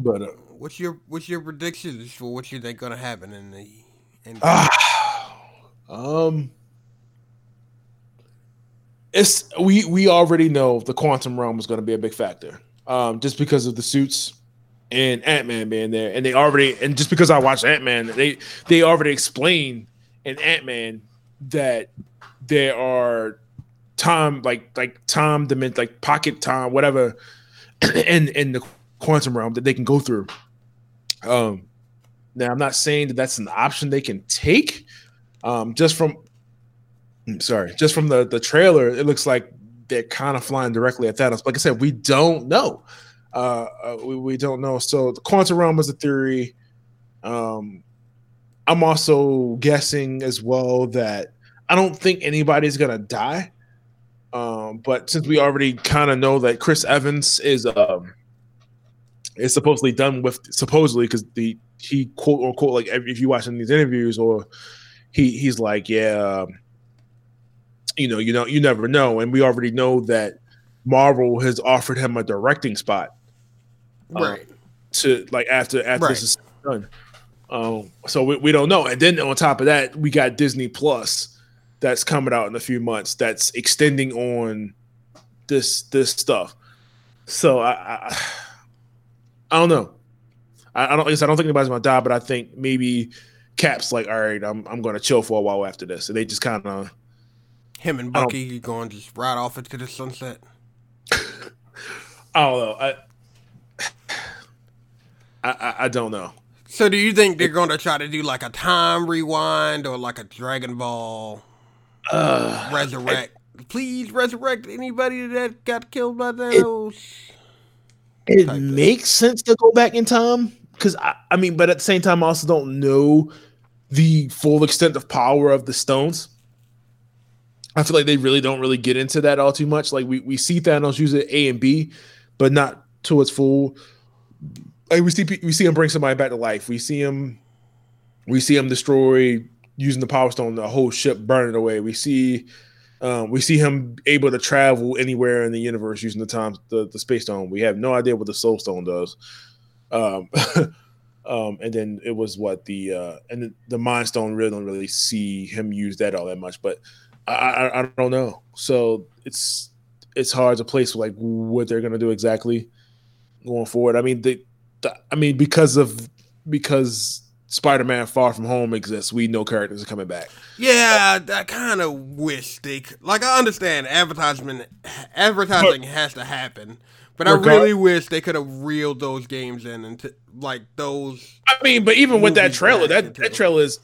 But uh, what's your what's your predictions for what you think gonna happen in the? In the- ah, um, it's we we already know the quantum realm is going to be a big factor. Um, just because of the suits and Ant Man being there, and they already and just because I watched Ant Man, they they already explained in Ant Man that there are time like like time dimension like pocket time whatever in in the quantum realm that they can go through. Um, now I'm not saying that that's an option they can take. Um, just from, mm, sorry, just from the the trailer, it looks like they're kind of flying directly at Thanos. Like I said, we don't know. Uh, uh, we, we don't know. So the quantum realm is a theory. Um, I'm also guessing as well that I don't think anybody's gonna die. Um, but since we already kind of know that Chris Evans is um is supposedly done with supposedly because the he quote unquote like if you watching these interviews or he he's like yeah um, you know you know you never know and we already know that marvel has offered him a directing spot um, right to like after after right. this is done um so we, we don't know and then on top of that we got disney plus that's coming out in a few months that's extending on this this stuff so i, I I don't know. I, I don't. I don't think anybody's gonna die, but I think maybe Cap's like, all right, I'm I'm gonna chill for a while after this, and they just kind of him and Bucky going just right off into the sunset. I don't know. I, I I don't know. So, do you think they're going to try to do like a time rewind or like a Dragon Ball uh, resurrect? I, Please resurrect anybody that got killed by those. It, it makes sense to go back in time because I, I mean, but at the same time, I also don't know the full extent of power of the stones. I feel like they really don't really get into that all too much. Like we, we see Thanos use it A and B, but not to its full. Like we see we see him bring somebody back to life. We see him we see him destroy using the power stone, the whole ship burning away. We see um, we see him able to travel anywhere in the universe using the time the, the space stone. We have no idea what the soul stone does. Um, um, and then it was what the uh, and the, the mind stone really don't really see him use that all that much, but I, I, I don't know. So it's it's hard to place like what they're gonna do exactly going forward. I mean, the, the I mean because of because Spider-Man: Far From Home exists, we know characters are coming back. Yeah, I kind of wish they could, like I understand advertisement advertising but, has to happen, but I really wish they could have reeled those games in and like those. I mean, but even with that trailer, that that trailer is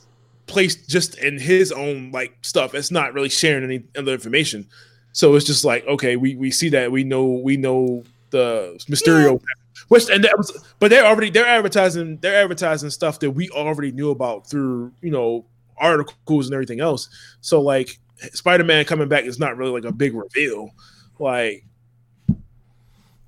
placed just in his own like stuff. It's not really sharing any other information. So it's just like, okay, we we see that we know we know the Mysterio yeah. Which and that was, but they're already they're advertising they're advertising stuff that we already knew about through you know articles and everything else. So like Spider Man coming back is not really like a big reveal. Like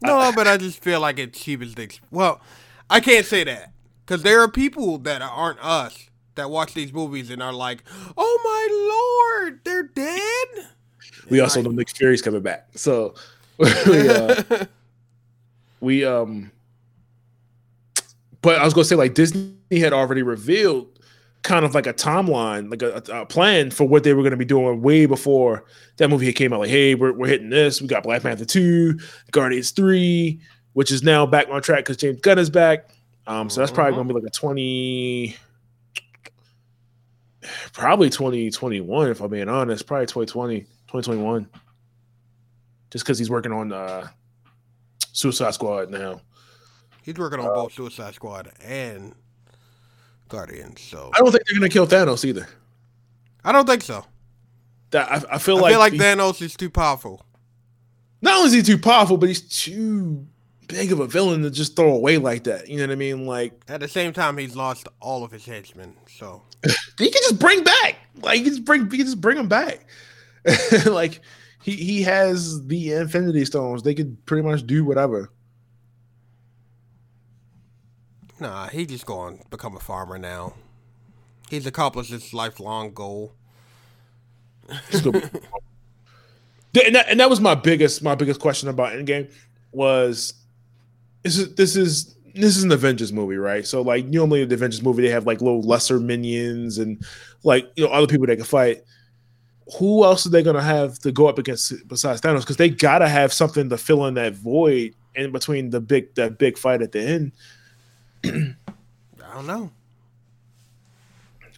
no, I, but I just feel like it cheapens things. Well, I can't say that because there are people that aren't us that watch these movies and are like, "Oh my lord, they're dead." We also know Nick Fury's coming back, so we, uh, we um but I was gonna say like Disney had already revealed kind of like a timeline, like a, a plan for what they were to be doing way before that movie came out. Like, hey, we're, we're hitting this. We got Black Panther two, Guardians three, which is now back on track because James Gunn is back. Um, so that's probably going to be like a twenty, probably twenty twenty one. If I'm being honest, probably 2020, 2021. Just because he's working on uh, Suicide Squad now. He's working on uh, both Suicide Squad and Guardians. So I don't think they're gonna kill Thanos either. I don't think so. That I, I feel I like feel like he, Thanos is too powerful. Not only is he too powerful, but he's too big of a villain to just throw away like that. You know what I mean? Like at the same time, he's lost all of his henchmen. So he can just bring back. Like he can just bring. He can just bring them back. like he he has the Infinity Stones. They could pretty much do whatever. Nah, he just going to become a farmer now. He's accomplished his lifelong goal. and, that, and that was my biggest my biggest question about Endgame was this is this is this is an Avengers movie, right? So like normally in the Avengers movie they have like little lesser minions and like you know other people they can fight. Who else are they gonna have to go up against besides Thanos? Because they gotta have something to fill in that void in between the big that big fight at the end. I don't know.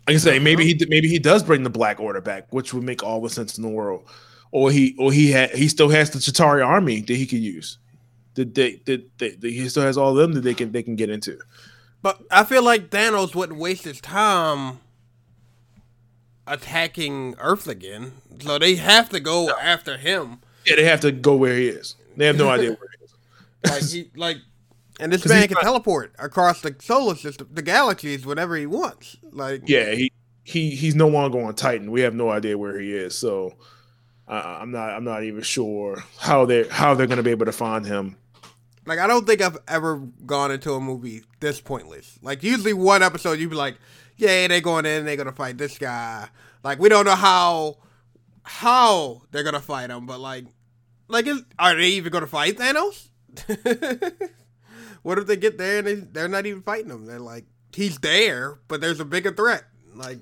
Like I say, maybe he maybe he does bring the Black Order back, which would make all the sense in the world. Or he or he had he still has the Chitauri army that he could use. That they, that, that, he still has all of them that they can they can get into. But I feel like Thanos wouldn't waste his time attacking Earth again. So they have to go no. after him. Yeah, they have to go where he is. They have no idea where he is. like he like and this man can not, teleport across the solar system, the galaxies, whenever he wants. Like, yeah, he he he's no longer on Titan. We have no idea where he is, so uh, I'm not I'm not even sure how they how they're gonna be able to find him. Like, I don't think I've ever gone into a movie this pointless. Like, usually one episode you'd be like, yeah, they're going in, they're gonna fight this guy. Like, we don't know how how they're gonna fight him, but like, like, is, are they even gonna fight Thanos? what if they get there and they, they're not even fighting him? They're like, he's there, but there's a bigger threat. Like,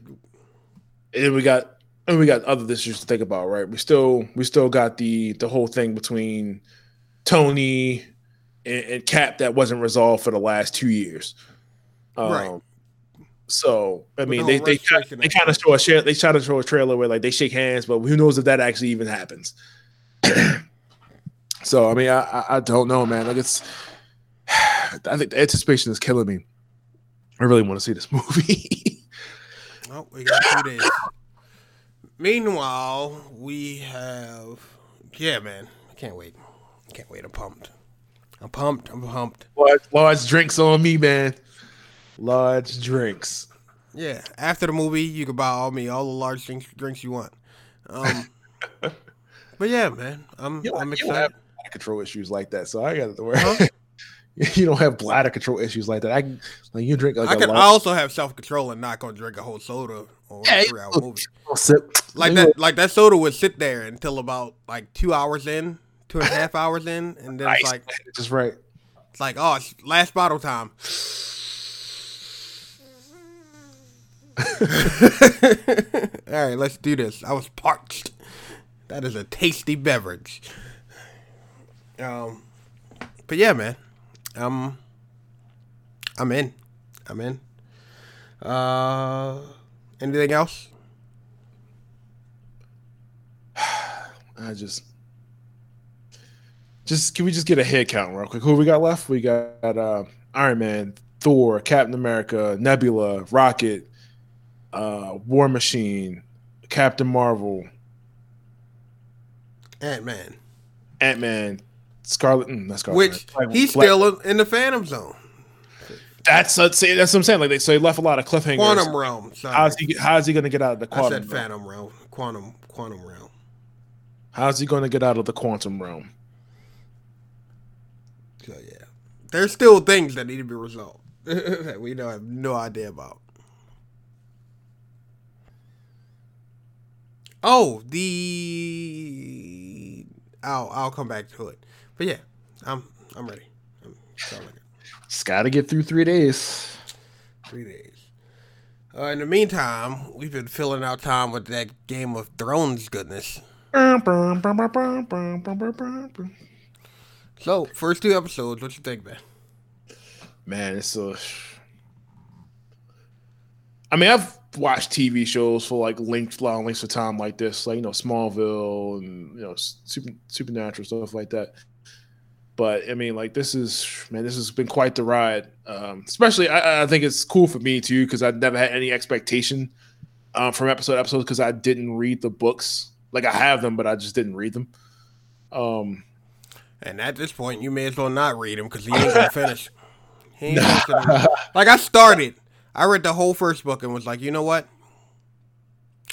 and we got and we got other issues to think about, right? We still we still got the the whole thing between Tony and, and Cap that wasn't resolved for the last two years. Um, right. So I mean, they they, they kind of show a share, they try to show a trailer where like they shake hands, but who knows if that actually even happens. so I mean, I I don't know, man. Like it's I think the anticipation is killing me. I really want to see this movie. oh, we got two days. Meanwhile, we have yeah, man. I can't wait. I can't wait. I'm pumped. I'm pumped. I'm pumped. Large, large drinks on me, man. Large drinks. Yeah. After the movie, you can buy all me all the large drinks drinks you want. Um, but yeah, man, I'm You don't, I'm you don't have excited. control issues like that, so I got to worry. you don't have bladder control issues like that. I can, like you drink like I a can lot- I also have self control and not gonna drink a whole soda or Yeah, a three hour movie. Like that like that soda would sit there until about like two hours in, two and a half hours in, and then Nice. it's like just right. it's like, oh it's last bottle time. All right, let's do this. I was parched. That is a tasty beverage. Um, but yeah, man, um, I'm in. I'm in. Uh, anything else? I just, just can we just get a head count real quick? Who we got left? We got uh, Iron Man, Thor, Captain America, Nebula, Rocket, uh, War Machine, Captain Marvel, Ant Man, Ant Man, Scarlet. Mm, not Scarlet. which he's Black- still in the Phantom Zone, That's that's that's what I'm saying. Like they so he left a lot of cliffhangers. Quantum Realm. Sorry, How's he how's he gonna get out of the I quantum? said realm? Phantom Realm, Quantum Quantum Realm. How's he gonna get out of the quantum realm? So yeah, there's still things that need to be resolved that we don't have no idea about. Oh, the I'll I'll come back to it, but yeah, I'm I'm ready. I'm like it. Just gotta get through three days. three days. Uh, in the meantime, we've been filling out time with that Game of Thrones goodness. So, first two episodes, what you think, man? Man, it's a. I mean, I've watched TV shows for like length, long lengths of time like this, like you know Smallville and you know super, Supernatural stuff like that. But I mean, like this is man, this has been quite the ride. Um, especially, I, I think it's cool for me too because I never had any expectation um, from episode to episode because I didn't read the books. Like I have them, but I just didn't read them. Um, And at this point, you may as well not read him because he ain't gonna finish. He ain't gonna finish. Like I started, I read the whole first book and was like, you know what?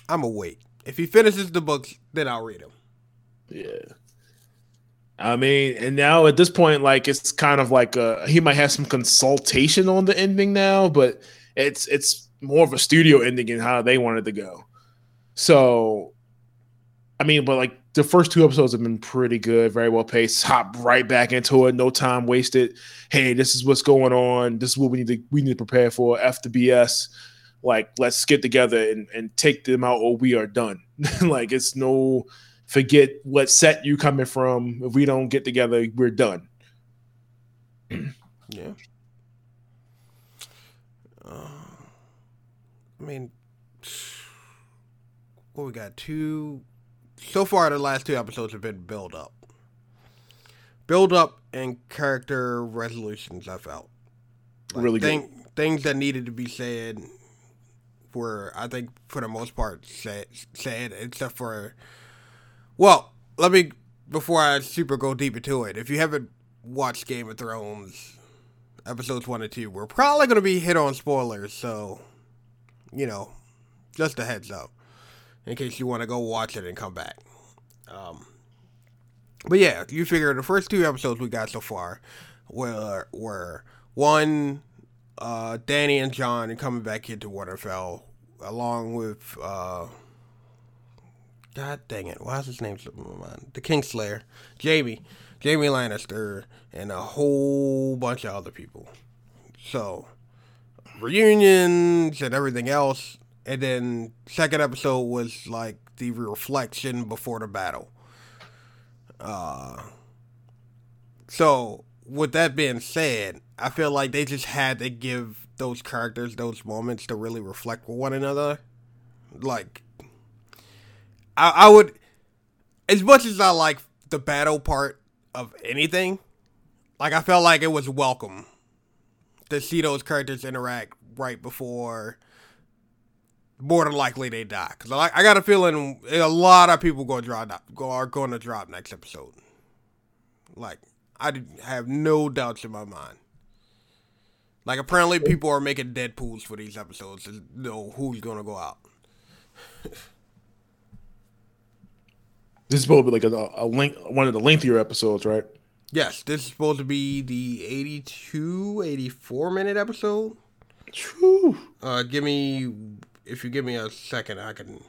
I'm gonna wait. If he finishes the books, then I'll read him. Yeah. I mean, and now at this point, like it's kind of like uh he might have some consultation on the ending now, but it's it's more of a studio ending in how they wanted to go. So, I mean, but like the first two episodes have been pretty good, very well paced. Hop right back into it, no time wasted. Hey, this is what's going on. This is what we need to we need to prepare for. F the BS. Like, let's get together and, and take them out, or we are done. like, it's no forget what set you coming from. If we don't get together, we're done. Yeah. Uh, I mean, what we got? Two. So far, the last two episodes have been build up. Build up and character resolutions, I felt. Really good. Things that needed to be said were, I think, for the most part, said, said except for. Well, let me. Before I super go deep into it, if you haven't watched Game of Thrones, episodes one and two. We're probably going to be hit on spoilers, so you know, just a heads up in case you want to go watch it and come back. Um, but yeah, you figure the first two episodes we got so far were were one, uh, Dany and Jon and coming back into Winterfell, along with uh, God dang it, why is his name slipping my mind? The Kingslayer, Jaime, Jaime Lannister, and a whole bunch of other people. So reunions and everything else, and then second episode was like the reflection before the battle. Uh, so with that being said, I feel like they just had to give those characters those moments to really reflect with one another. Like, I, I would, as much as I like the battle part of anything, like I felt like it was welcome to see those characters interact right before more than likely they die. Because I, I got a feeling a lot of people to drop go are going to drop next episode. Like I have no doubts in my mind. Like apparently people are making Deadpool's for these episodes to know who's going to go out. This is supposed to be like a, a link, one of the lengthier episodes, right? Yes, this is supposed to be the 82, 84 minute episode. Whew. Uh, give me if you give me a second, I can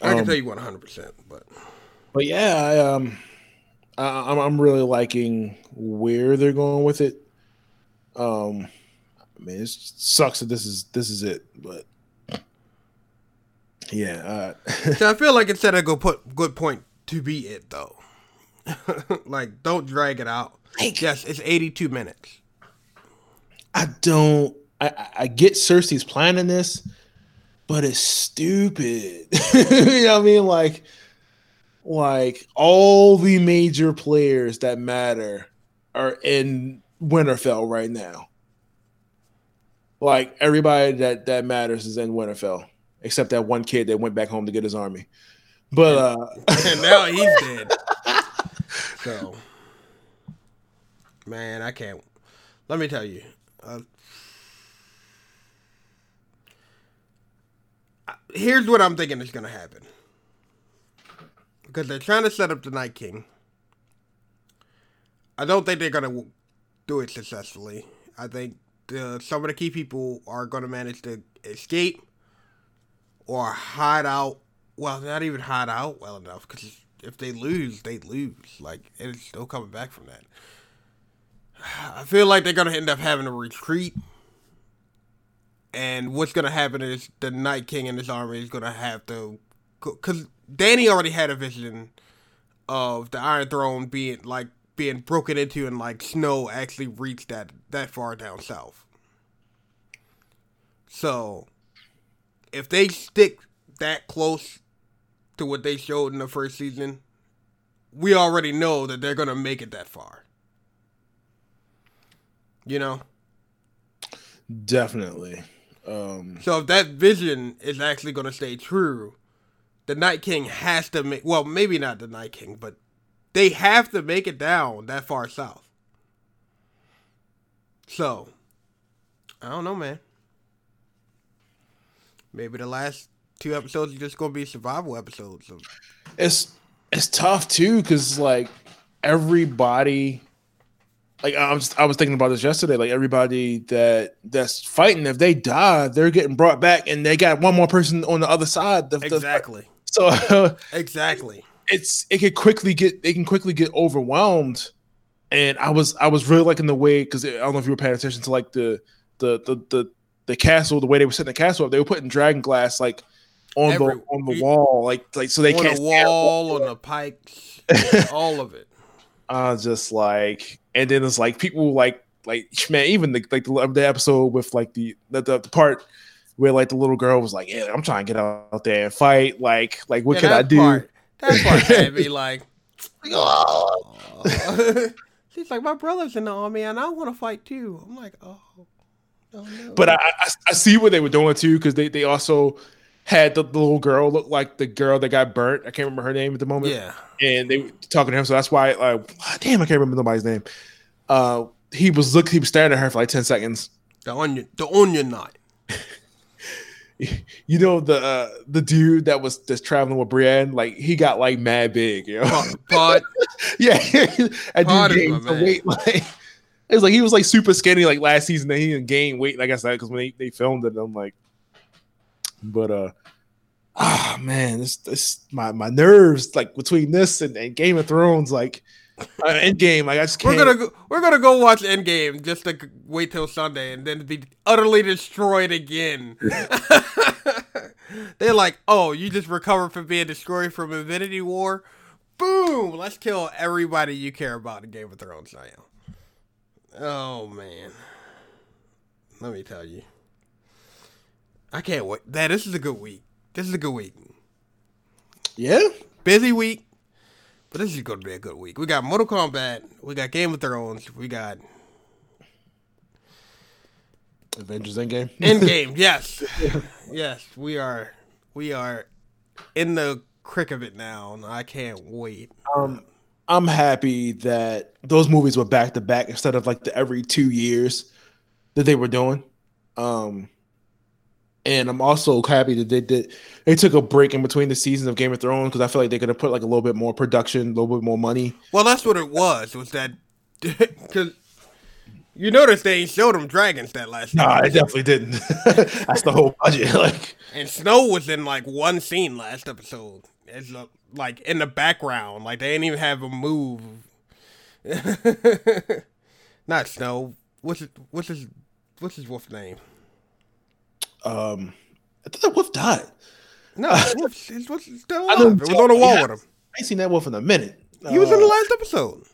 I can Um, tell you one hundred percent. But But yeah, I um, I, I'm I'm really liking where they're going with it. Um, I mean, it sucks that this is this is it, but yeah, uh, so I feel like it's at a good put good point to be it though. like, don't drag it out. Yes, it's eighty two minutes. I don't. I, I- get Cersei's planning this, but it's stupid. you know what I mean? Like, like all the major players that matter are in Winterfell right now. Like everybody that that matters is in Winterfell, except that one kid that went back home to get his army. But uh, and now he's dead. So, man, I can't. Let me tell you. Uh, I- here's what I'm thinking is going to happen. Because they're trying to set up the Night King. I don't think they're going to do it successfully. I think the, some of the key people are going to manage to escape or hide out. Well, not even hide out well enough because if they lose, they lose. Like it's still coming back from that. I feel like they're gonna end up having a retreat, and what's gonna happen is the Night King and his army is gonna have to, because Dany already had a vision of the Iron Throne being like being broken into and like snow actually reached that that far down south. So, if they stick that close to what they showed in the first season, we already know that they're gonna make it that far. You know? definitely. Um, So if that vision is actually gonna stay true, the Night King has to make well, maybe not the Night King, but they have to make it down that far south. So I don't know, man. Maybe the last two episodes are just gonna be survival episodes it's it's tough too because like everybody like I was I was thinking about this yesterday. Like everybody that that's fighting, if they die, they're getting brought back, and they got one more person on the other side. The- the- Exactly. so Exactly. it's it can quickly get they can quickly get overwhelmed. And I was I was really liking the way because I don't know if you were paying attention to like the the the the, the castle, the way they were setting the castle up. They were putting dragon glass like on Every- the on the wall, like like so they on can't the wall, on the pikes, all of it. I was just like, and then it's like people like like man, even the like the, the episode with like the, the the part where like the little girl was like, yeah, I'm trying to get out there and fight. Like like what Yeah, can I do? Part, that part had me like, Oh. She's like, my brother's in the army and I want to fight too. I'm like, oh, oh no. But I, I I see what they were doing too because they they also had the, little girl look like the girl that got burnt. I can't remember her name at the moment. yeah, and they were talking to him. So that's why, like, damn, I can't remember nobody's name. Uh, he was look, he was staring at her for like ten seconds. the onion, the onion knot. You know the uh, the dude that was just traveling with Brienne, like he got like mad big, you know. Pod, yeah, that Pod dude gained some weight. Like it's like he was like super skinny like last season. Then he didn't gain weight, like I said, because when they, they filmed it, I'm like, but uh, ah man, this this my my nerves like between this and, and Game of Thrones, like uh, end game, like I just we're gonna go, we're gonna go watch Endgame just to wait till Sunday and then be utterly destroyed again. They're like, oh, you just recovered from being destroyed from Infinity War. Boom! Let's kill everybody you care about in Game of Thrones now. Oh man, let me tell you, I can't wait. That this is a good week. This is a good week. yeah, Busy week, but this is going to be a good week. We got Mortal Kombat. We got Game of Thrones. We got Avengers Endgame. Endgame. yes, yes. We are we are in the crick of it now, and I can't wait. Um, I'm happy that those movies were back to back instead of like the every two years that they were doing. Um, And I'm also happy that they did. They took a break in between the seasons of Game of Thrones because I feel like they could have put like a little bit more production, a little bit more money. Well, that's what it was. Was that because you notice they showed them dragons that last. Nah, they definitely didn't. that's the whole budget. like, and Snow was in like one scene last episode. It's uh, like in the background. Like they didn't even have a move. Not Snow. What's it? What's his? What's his wolf name? Um, I thought that wolf died. No, wolf, his wolf still alive. It was on the wall with him. I ain't seen that wolf in a minute. He uh, was in the uh, last episode.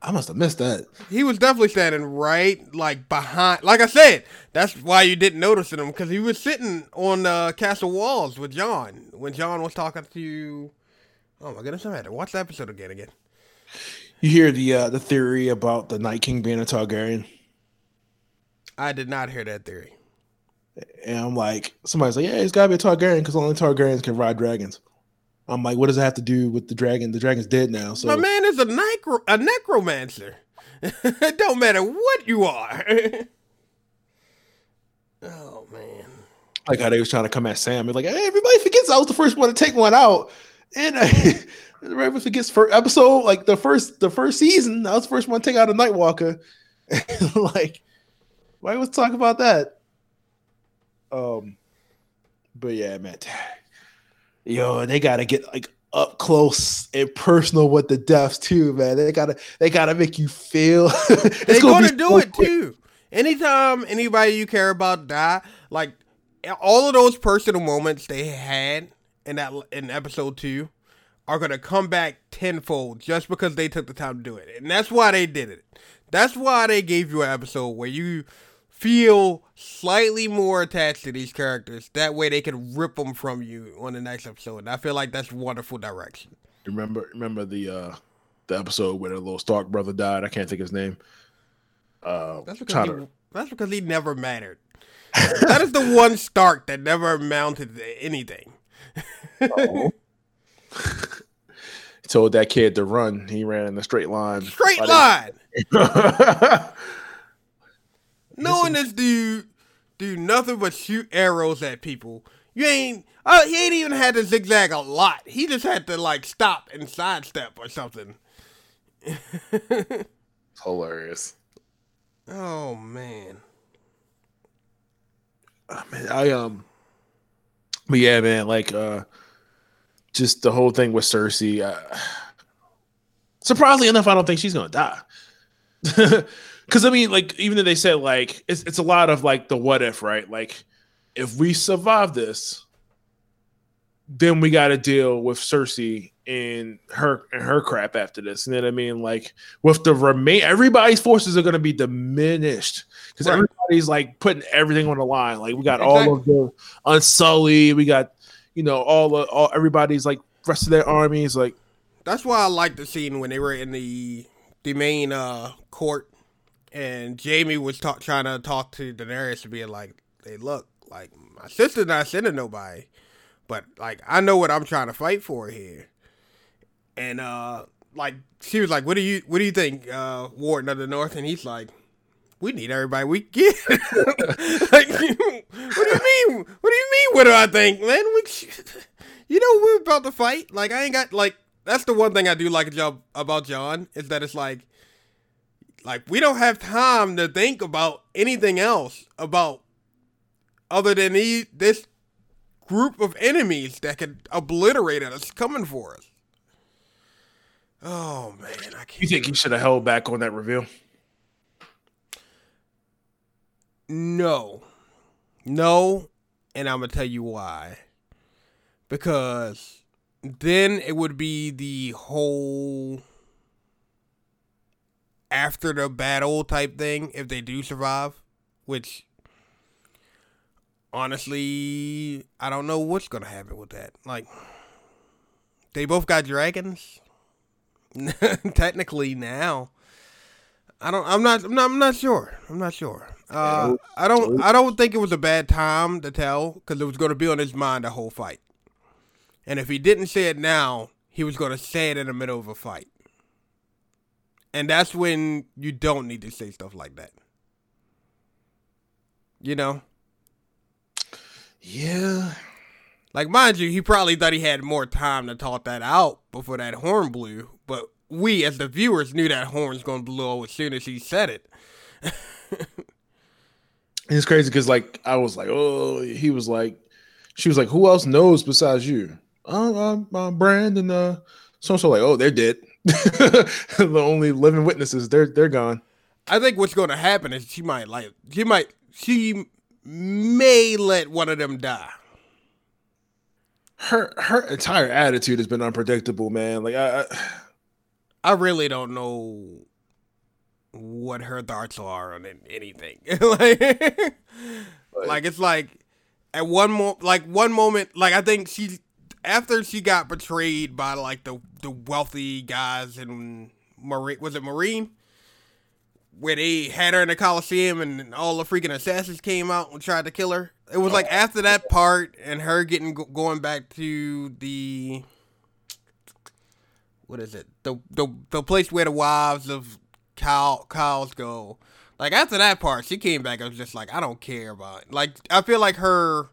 I must have missed that. He was definitely standing right, like behind. Like I said, that's why you didn't notice him because he was sitting on the uh, castle walls with Jon when Jon was talking to. You. Oh my goodness, I'm at to watch the episode again. Again. You hear the uh, the theory about the Night King being a Targaryen? I did not hear that theory. And I'm like, somebody's like, yeah, it's gotta be a Targaryen because only Targaryens can ride dragons. I'm like, what does it have to do with the dragon? The dragon's dead now. So my man is a necro a necromancer. it don't matter what you are. oh man. Like how they was trying to come at Sam. It's like, hey, everybody forgets I was the first one to take one out. And uh, everybody forgets first episode, like the first the first season, I was the first one to take out a Nightwalker. like, why was talk about that? Um, but yeah, man yo, they gotta get like up close and personal with the deaths too, man. They gotta they gotta make you feel. They're gonna, do so it quick. too. Anytime anybody you care about die, like all of those personal moments they had in that in episode two are gonna come back tenfold just because they took the time to do it, and that's why they did it. That's why they gave you an episode where you feel slightly more attached to these characters. That way they can rip them from you on the next episode. And I feel like that's wonderful direction. Remember remember the uh the episode where the little Stark brother died? I can't think his name. Uh that's because, he, to... that's because he never mattered. that is the one Stark that never amounted to anything. he told that kid to run. He ran in a straight line. Straight line. knowing this dude do nothing but shoot arrows at people. You ain't. Uh, he ain't even had to zigzag a lot. He just had to like stop and sidestep or something. Hilarious. Oh man. I mean, I um. But yeah, man, like uh, just the whole thing with Cersei. Uh, surprisingly enough, I don't think she's gonna die. because I mean, like even though they said like it's it's a lot of like the what if, right? Like if we survive this, then we got to deal with Cersei and her and her crap after this. You know what I mean? Like with the remain, everybody's forces are going to be diminished because right. everybody's like putting everything on the line. Like we got exactly. all of the Unsullied, we got you know all of all everybody's like rest of their armies. Like that's why I like the scene when they were in the the main uh court and Jaime was trying to talk to Daenerys to be like, "Hey, look, like my sister's not sending nobody, but like I know what I'm trying to fight for here." And uh, like she was like, "What do you what do you think, uh, Warden of the North?" And he's like, "We need everybody we get." like, what do you mean? What do you mean? What do I think, man? We, you know, we're about to fight. Like I ain't got like that's the one thing I do like about Jon is that it's like like we don't have time to think about anything else about other than he, this group of enemies that could obliterate us coming for us. Oh man, I can't. You think he should have held back on that reveal? No, no, and I'm gonna tell you why. Because then it would be the whole after the battle type thing if they do survive, which honestly, I don't know what's gonna happen with that. Like, they both got dragons. Technically now, I don't. I'm not. I'm not. I'm not sure. I'm not sure. Uh, I don't. I don't think it was a bad time to tell because it was going to be on his mind the whole fight. And if he didn't say it now, he was going to say it in the middle of a fight. And that's when you don't need to say stuff like that. You know? Yeah. Like, mind you, he probably thought he had more time to talk that out before that horn blew. But we, as the viewers, knew that horn's going to blow as soon as he said it. it's crazy because, like, I was like, oh, he was like, she was like, who else knows besides you? Uh, uh, uh Brandon, uh, so so like, oh, they're dead. the only living witnesses, they're they're gone. I think what's going to happen is she might like she might she may let one of them die. Her her entire attitude has been unpredictable, man. Like I, I, I really don't know what her thoughts are on anything. like, like it's like at one mo like one moment, like I think she after she got betrayed by like the the wealthy guys in Meereen was it Meereen? Where they had her in the Coliseum and all the freaking assassins came out and tried to kill her. It was like after that part and her getting going back to the what is it? The the the place where the wives of Khals go. Like after that part, she came back. I was just like, I don't care about. It. Like I feel like her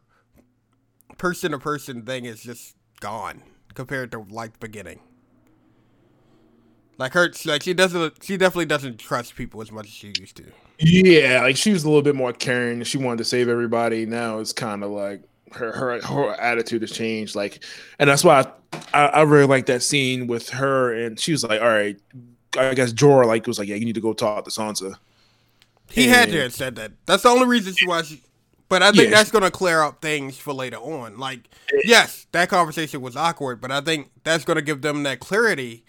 person to person thing is just gone compared to like the beginning. Like her, like she doesn't. She definitely doesn't trust people as much as she used to. Yeah, like she was a little bit more caring. She wanted to save everybody. Now it's kind of like her her her attitude has changed. Like, and that's why I, I, I really like that scene with her. And she was like, "All right, I guess Jorah like was like, yeah, you need to go talk to Sansa." He and, had to have said that. That's the only reason she was. But I think yeah, that's going to clear up things for later on. Like, yes, that conversation was awkward, but I think that's going to give them that clarity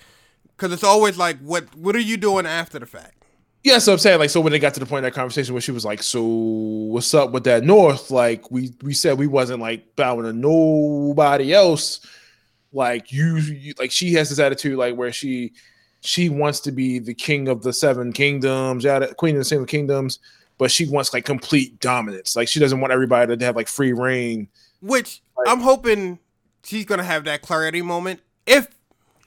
because it's always like, what what are you doing after the fact? Yeah, so I'm saying like, so when they got to the point of that conversation where she was like, "So what's up with that North?" Like we we said we wasn't like bowing to nobody else. Like you, you like she has this attitude like where she she wants to be the king of the seven kingdoms, yeah, queen of the seven kingdoms, but she wants like complete dominance. Like she doesn't want everybody to have like free reign. Which like, I'm hoping she's gonna have that clarity moment if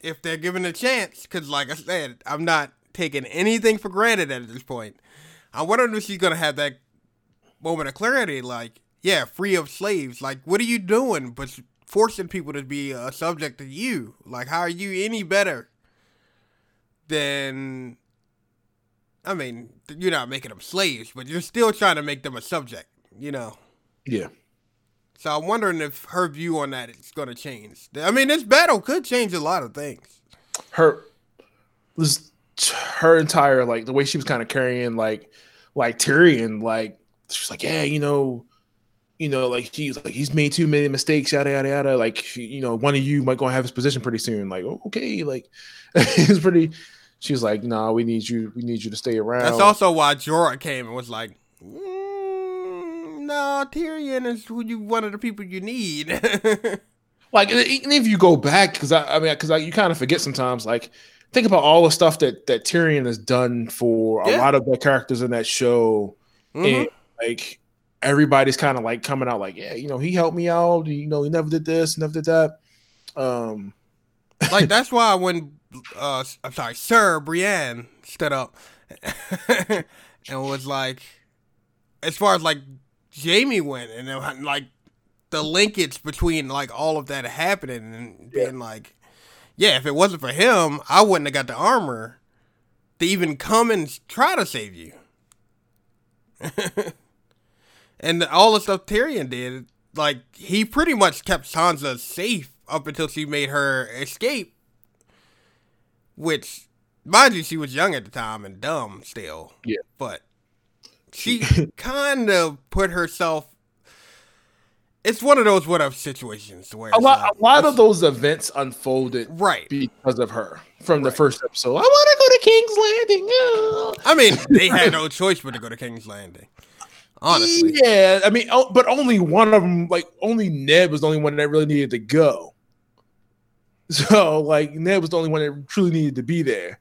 if they're given a chance. Because like I said, I'm not taking anything for granted at this point. I wonder if she's gonna have that moment of clarity. Like, yeah, free of slaves. Like, what are you doing? But forcing people to be a subject to you. Like, how are you any better then I mean, you're not making them slaves, but you're still trying to make them a subject, you know. Yeah. So I'm wondering if her view on that is going to change. I mean, this battle could change a lot of things. Her was her entire like the way she was kind of carrying like like Tyrion like she's like yeah you know you know like he's like he's made too many mistakes yada yada yada like you know one of you might go have his position pretty soon like okay like it's pretty she's like, "Nah, we need you. We need you to stay around." That's also why Jorah came and was like, mm, "No, Tyrion is who you one of the people you need." like, even if you go back, because I, I mean, because you kind of forget sometimes. Like, think about all the stuff that that Tyrion has done for a lot of the characters in that show, mm-hmm. and like everybody's kind of like coming out like, yeah, you know, he helped me out. You know, he never did this, never did that. Um, like that's why when uh, I'm sorry, Sir Brienne stood up and was like, as far as like Jaime went, and then, like the linkage between like all of that happening and being yeah. like, yeah, if it wasn't for him, I wouldn't have got the armor to even come and try to save you. and all the stuff Tyrion did, like he pretty much kept Sansa safe up until she made her escape which, mind you, she was young at the time and dumb still. Yeah. But she kind of put herself. It's one of those what if situations where a lot, like, a lot of those events unfolded right because of her from the first episode. I want to go to King's Landing. Oh. I mean, they had no choice but to go to King's Landing. Honestly, yeah. I mean, oh, but only one of them, like only Ned, was the only one that really needed to go. So like Ned was the only one that truly needed to be there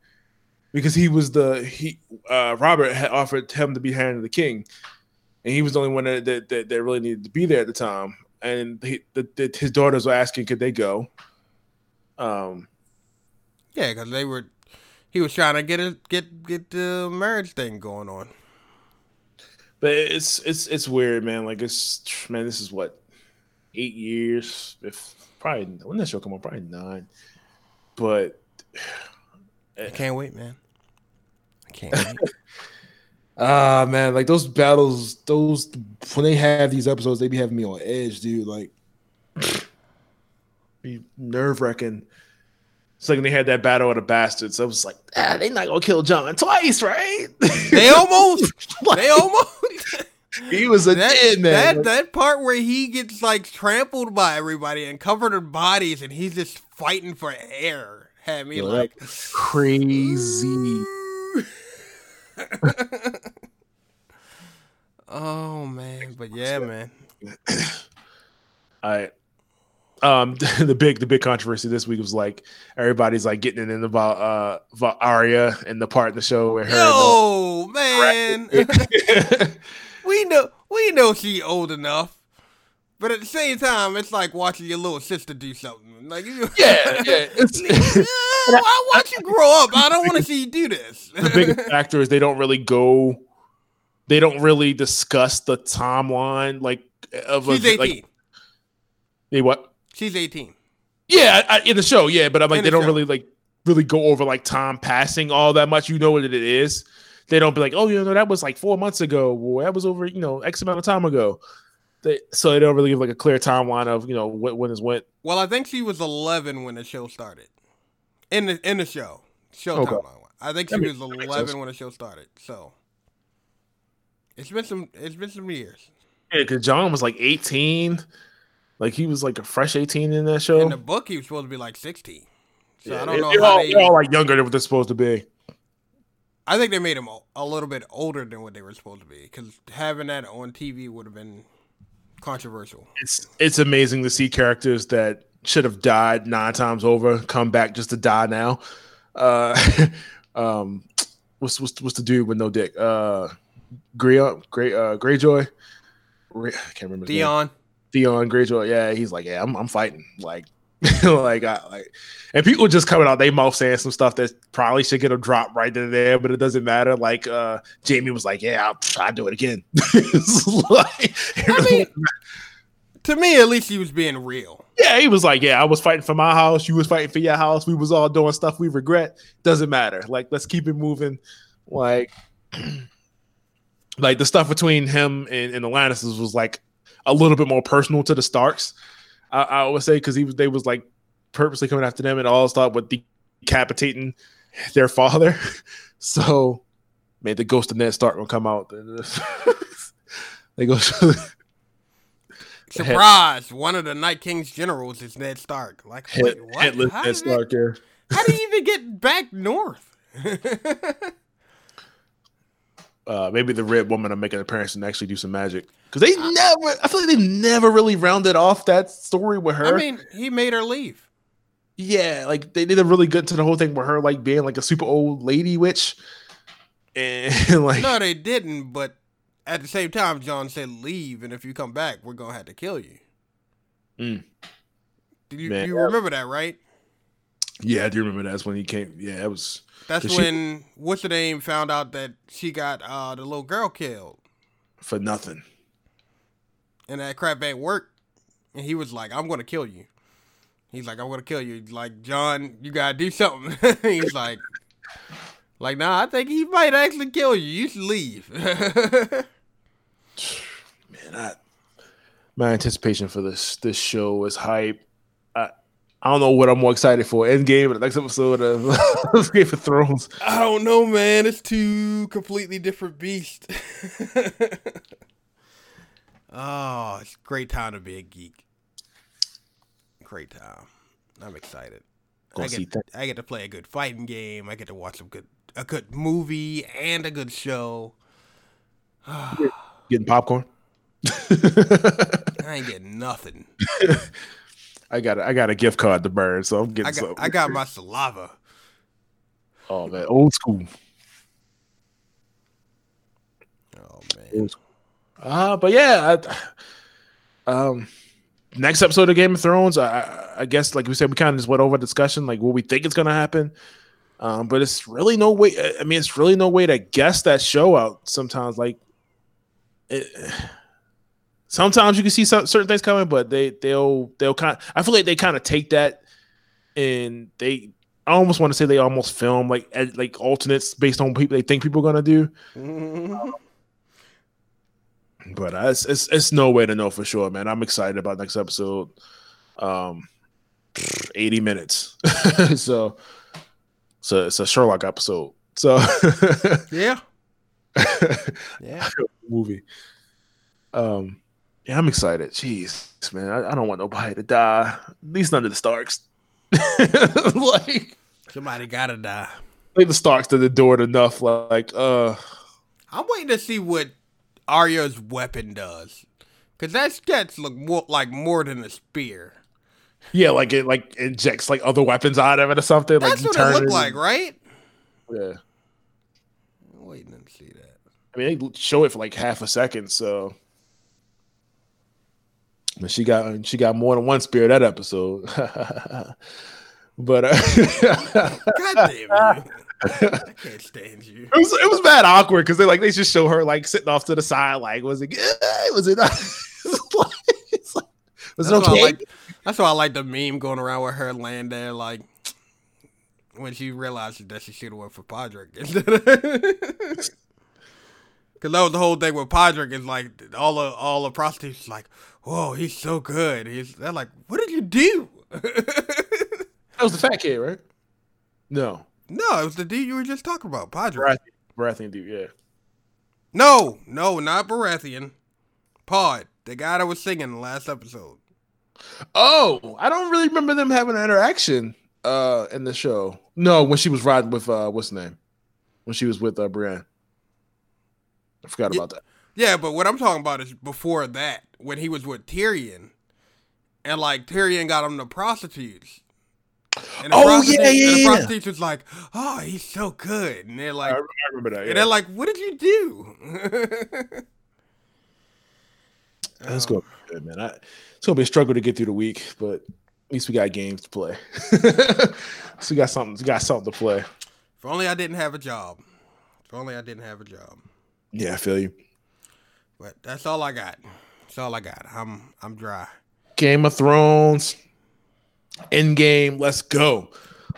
because he was the he uh, Robert had offered him to be hand of the king, and he was the only one that that, that, that really needed to be there at the time. And he, the, the, his daughters were asking, could they go? Um, yeah, because they were. He was trying to get a get get the marriage thing going on. But it's it's it's weird, man. Like it's man, this is what eight years. If probably when that show come on, probably nine. But I can't wait, man. I can't wait. Ah man, like those battles, those when they have these episodes, they be having me on edge, dude. Like, be nerve wracking. It's like when they had that battle of the bastards. I was like, ah, they not gonna kill Jon twice, right? they almost, they almost. he was a that, dead man. That that part where he gets like trampled by everybody and covered in bodies, and he's just fighting for air. Had me like crazy. oh man, but yeah, man. I um the big the big controversy this week was like everybody's like getting it in about uh about Arya and the part in the show where her Oh man. We know we know she old enough. But at the same time, it's like watching your little sister do something. Like, yeah, yeah. It's, I want you grow up. I don't want to see you do this. the biggest factor is they don't really go, they don't really discuss the timeline like of She's a, 18. like they what? She's 18. Yeah, I, in the show, yeah, but I'm like In they the don't show. really like really go over like time passing all that much. You know what it is. They don't be like, oh, you know, that was like four months ago. Well, that was over, you know, X amount of time ago. They, so they don't really give like a clear timeline of you know what when is when. Well, I think she was 11 when the show started. In the in the show, show Okay. timeline. I think she That was makes 11 when the show started. So it's been some it's been some years. Yeah, because Jon was like 18, like he was like a fresh 18 in that show. In the book, he was supposed to be like 16. So Yeah, I don't know they're, how all, they. they're all like younger than what they're supposed to be. I think they made him a, little bit older than what they were supposed to be because having that on TV would have been controversial. It's it's amazing to see characters that should have died nine times over come back just to die now. Uh, um, what's what's what's the dude with no dick? Uh, Grey Grey uh, Greyjoy. I can't remember. Dion, Theon Greyjoy. Yeah, he's like, yeah, I'm I'm fighting. Like, like I like, and people just coming out they mouth saying some stuff that probably should get a drop right there, but it doesn't matter. Like, uh, Jaime was like, yeah, I'll try to do it again. Like- I mean, to me at least he was being real. yeah, he was like, yeah, I was fighting for my house, you was fighting for your house, we was all doing stuff we regret. Doesn't matter. Like, let's keep it moving. Like, like the stuff between him and, and the Lannisters was like a little bit more personal to the Starks. I, I would say because he was they was like purposely coming after them and all start with decapitating their father. So, man, the ghost of Ned Stark will come out. they go. Surprise! One of the Night King's generals is Ned Stark. Like, Head, wait, what? headless How Ned it- Stark. How did he even get back north? Uh, maybe the red woman will make an appearance and actually do some magic because they never. I feel like they never really rounded off that story with her. I mean, he made her leave. yeah, like they did a really good to the whole thing with her like being like a super old lady witch, and like No, they didn't. But at the same time, Jon said, "Leave, and if you come back, we're gonna have to kill you." Mm. Do you, Man, you remember that, right? Yeah, I do remember that's when he came. Yeah, it was That's Cause she- when what's the name found out that she got uh, the little girl killed, for nothing. and that crap ain't work. And he was like, "I'm gonna kill you." He's like, "I'm gonna kill you." He's Like Jon, you gotta do something. He's like, like, nah, I think he might actually kill you. You should leave. Man, I, my anticipation for this this show was hype. I I don't know what I'm more excited for: Endgame or the next episode of Game of Thrones. I don't know, man. It's two completely different beasts. oh, it's a great time to be a geek. Great time. I'm excited. I Gonna see get, that. I get to play a good fighting game. I get to watch some good a good movie and a good show. Getting popcorn. I ain't getting nothing. I got a, I got a gift card to burn, so I'm getting I got some. I got my saliva. oh man, old school. Oh man. Uh, but yeah, I, um, next episode of Game of Thrones, I- I, I guess like we said, we kind of just went over discussion like what we think is gonna happen. Um, but it's really no way. I mean, it's really no way to guess that show out. Sometimes, like, it, sometimes you can see some, certain things coming, but they they'll they'll kind. I feel like they kind of take that and they. I almost want to say they almost film like like alternates based on people they think people are gonna do. Mm-hmm. But uh, it's, it's it's no way to know for sure, man. I'm excited about next episode. Um, 80 minutes, so so it's a Sherlock episode. So yeah, yeah, movie. Um, yeah, I'm excited. Jeez, man, I, I, don't want nobody to die. At least none of the Starks. like somebody gotta die. Like the Starks door it enough. Like, uh, I'm waiting to see what Arya's weapon does, because that sketch look more like more than a spear. Yeah, like it like injects like other weapons out of it or something. That's like what it looked like, right? Yeah. I'm waiting to see that. I mean, they show it for like half a second, so. And she got she got more than one spear that episode. but uh, God damn it. I can't stand you. It was it was bad awkward because they like they just show her like sitting off to the side, like was it good? Was it? Not? was it okay? Like, that's why I like the meme going around with her laying there, like when she realizes that she should have went for Podrick Because that was the whole thing with Podrick is like all the all the prostitutes like, whoa, he's so good. He's they're like, what did you do? that was the fat kid, right? No. No, it was the dude you were just talking about, Podrick. Baratheon, Baratheon dude, yeah. No, no, not Baratheon. Pod, the guy that was singing the last episode. Oh, I don't really remember them having an interaction uh in the show. No, when she was riding with uh what's the name? When she was with uh Brienne. I forgot about that. Yeah, but what I'm talking about is before that, when he was with Tyrion. And like Tyrion got him the prostitutes. And oh yeah, yeah, and the prostitutes was like, "Oh, he's so good," and they're like, "I remember that." Yeah. And they're like, "What did you do?" That's um, going good, man. I, it's gonna be a struggle to get through the week, but at least we got games to play. so we got something. We got something to play. If only I didn't have a job. If only I didn't have a job. Yeah, I feel you. But that's all I got. That's all I got. I'm I'm dry. Game of Thrones. Endgame. Let's go.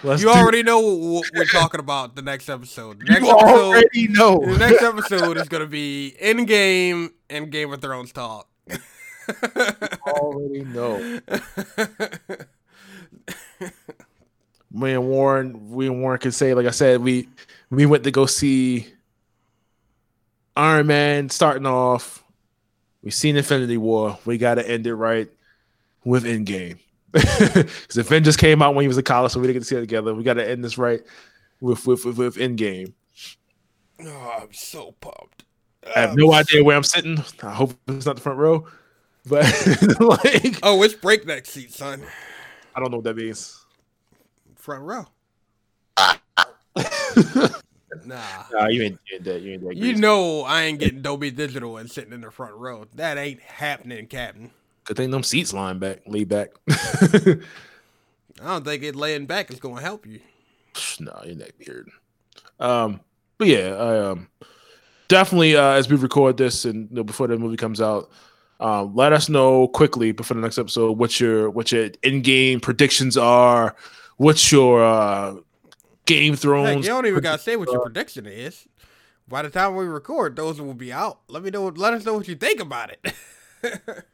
Let's you already know what we're talking about the next episode. The next you episode, already know. The next episode is going to be Endgame and Game of Thrones talk. already know. me and Warren, we and Warren can say, like I said, we we went to go see Iron Man starting off. We've seen Infinity War. We got to end it right with Endgame. Because Avengers came out when he was in college, so we didn't get to see it together. We got to end this right with with with, with Endgame. Oh, I'm so pumped. I have no idea where I'm sitting. I hope it's not the front row. But like, oh, it's breakneck seat, son. I don't know what that means. Front row. nah, nah, you ain't, you ain't that. You ain't that. You know, I ain't getting Dolby Digital and sitting in the front row. That ain't happening, Captain. Good thing them seats lying back, lay back. I don't think it laying back is going to help you. No, you're that weird. Um, but yeah, I um definitely uh, as we record this and you know, before the movie comes out, um, let us know quickly before the next episode what your what your Endgame predictions are. What's your uh, Game Thrones? Heck, you don't even gotta say what your prediction is. By the time we record, those will be out. Let me know. Let us know what you think about it.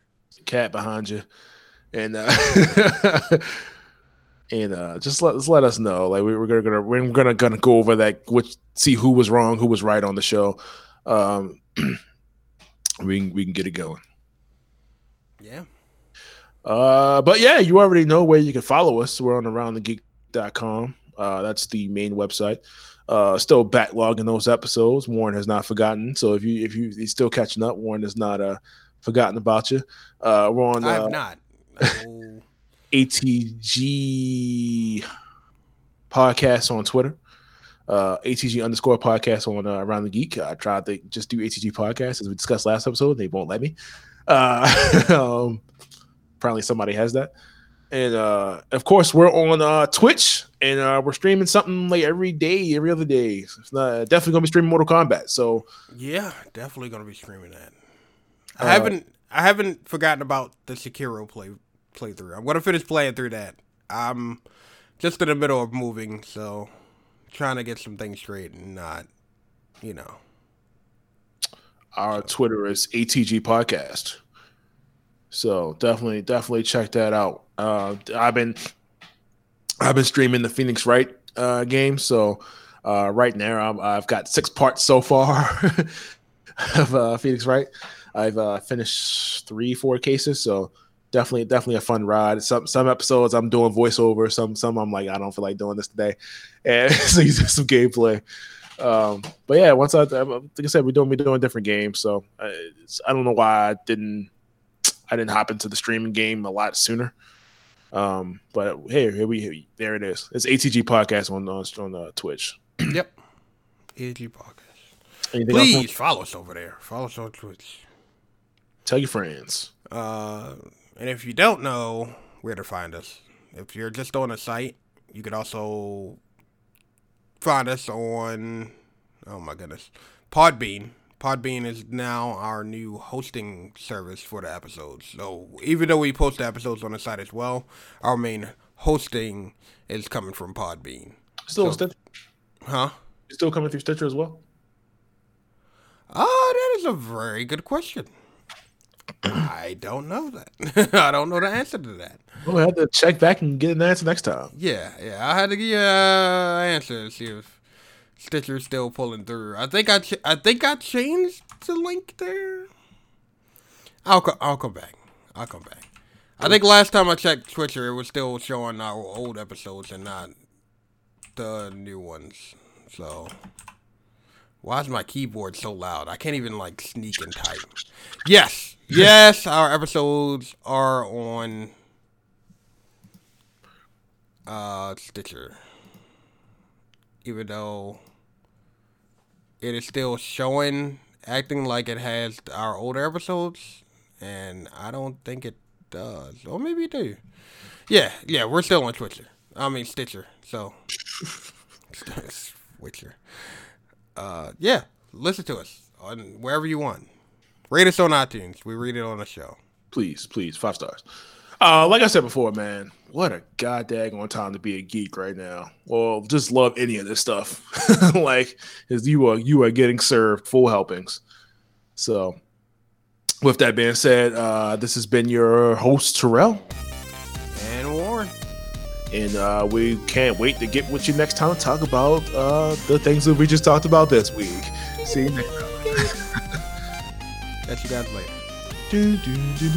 Cat behind you, and uh, and uh, just let just let us know. Like we, we're gonna, gonna we're gonna gonna go over that, which see who was wrong, who was right on the show. Um, we can, we can get it going. Yeah. Uh, but yeah, you already know where you can follow us. We're on aroundthegeek.com. Uh, that's the main website. Uh, still backlogging those episodes. Warren has not forgotten. So if you if you he's still catching up, Warren has not uh forgotten about you. Uh, we're on. I have uh, not. ATG podcast on Twitter. Uh, ATG underscore podcast on uh, Around the Geek. I tried to just do ATG podcast as we discussed last episode. They won't let me. Uh, um, apparently somebody has that. And uh, of course, we're on uh, Twitch and uh, we're streaming something like every day, every other day. It's not, definitely gonna be streaming Mortal Kombat. So yeah, definitely gonna be streaming that. I uh, haven't I haven't forgotten about the Sekiro play playthrough. I'm gonna finish playing through that. I'm just in the middle of moving, so trying to get some things straight and not, you know. Our Twitter is ATG Podcast. So definitely, definitely check that out. Uh, I've been, I've been streaming the Phoenix Wright uh, game. So uh, right now, i have got six parts so far of uh, Phoenix Wright. I've uh, finished three, four cases. So definitely, definitely a fun ride. Some some episodes I'm doing voiceover. Some some I'm like I don't feel like doing this today, and so you some gameplay. Um, but yeah, once I like I said, we're doing we're doing different games. So I, I don't know why I didn't I didn't hop into the streaming game a lot sooner. Um, but hey, here we here, there it is. It's ATG podcast on on, on uh, Twitch. yep, ATG podcast. Anything Please follow us over there. Follow us on Twitch. Tell your friends. Uh, and if you don't know where to find us, if you're just on the site, you can also find us on. Oh my goodness, Podbean. Podbean is now our new hosting service for the episodes. So even though we post the episodes on the site as well, our main hosting is coming from Podbean. Still so, Stitcher? Huh? Still coming through Stitcher as well? Oh, that is a very good question. I don't know that. I don't know the answer to that. We'll have to check back and get an answer next time. Yeah, yeah. I had to get an uh, answer to see if Stitcher's still pulling through. I think I ch- I think I changed the link there. I'll co- I'll come back. I'll come back. I think last time I checked Twitter, it was still showing our old episodes and not the new ones. So why is my keyboard so loud? I can't even like sneak and type. Yes, yes, our episodes are on uh Stitcher even though it is still showing acting like it has our older episodes, and I don't think it does. Or maybe it do. Yeah, yeah, we're still on Twitcher. I mean Stitcher. So Stitcher. Uh, yeah, listen to us on wherever you want. Rate us on iTunes. We read it on the show. Please, please, five stars. Uh, like I said before, man, what a goddamn time to be a geek right now. Well, just love any of this stuff. like, is you are you are getting served full helpings. So, with that being said, uh, this has been your host Terrell and Warren, and uh, we can't wait to get with you next time to talk about uh, the things that we just talked about this week. See you next time. Catch you guys later. Do, do, do,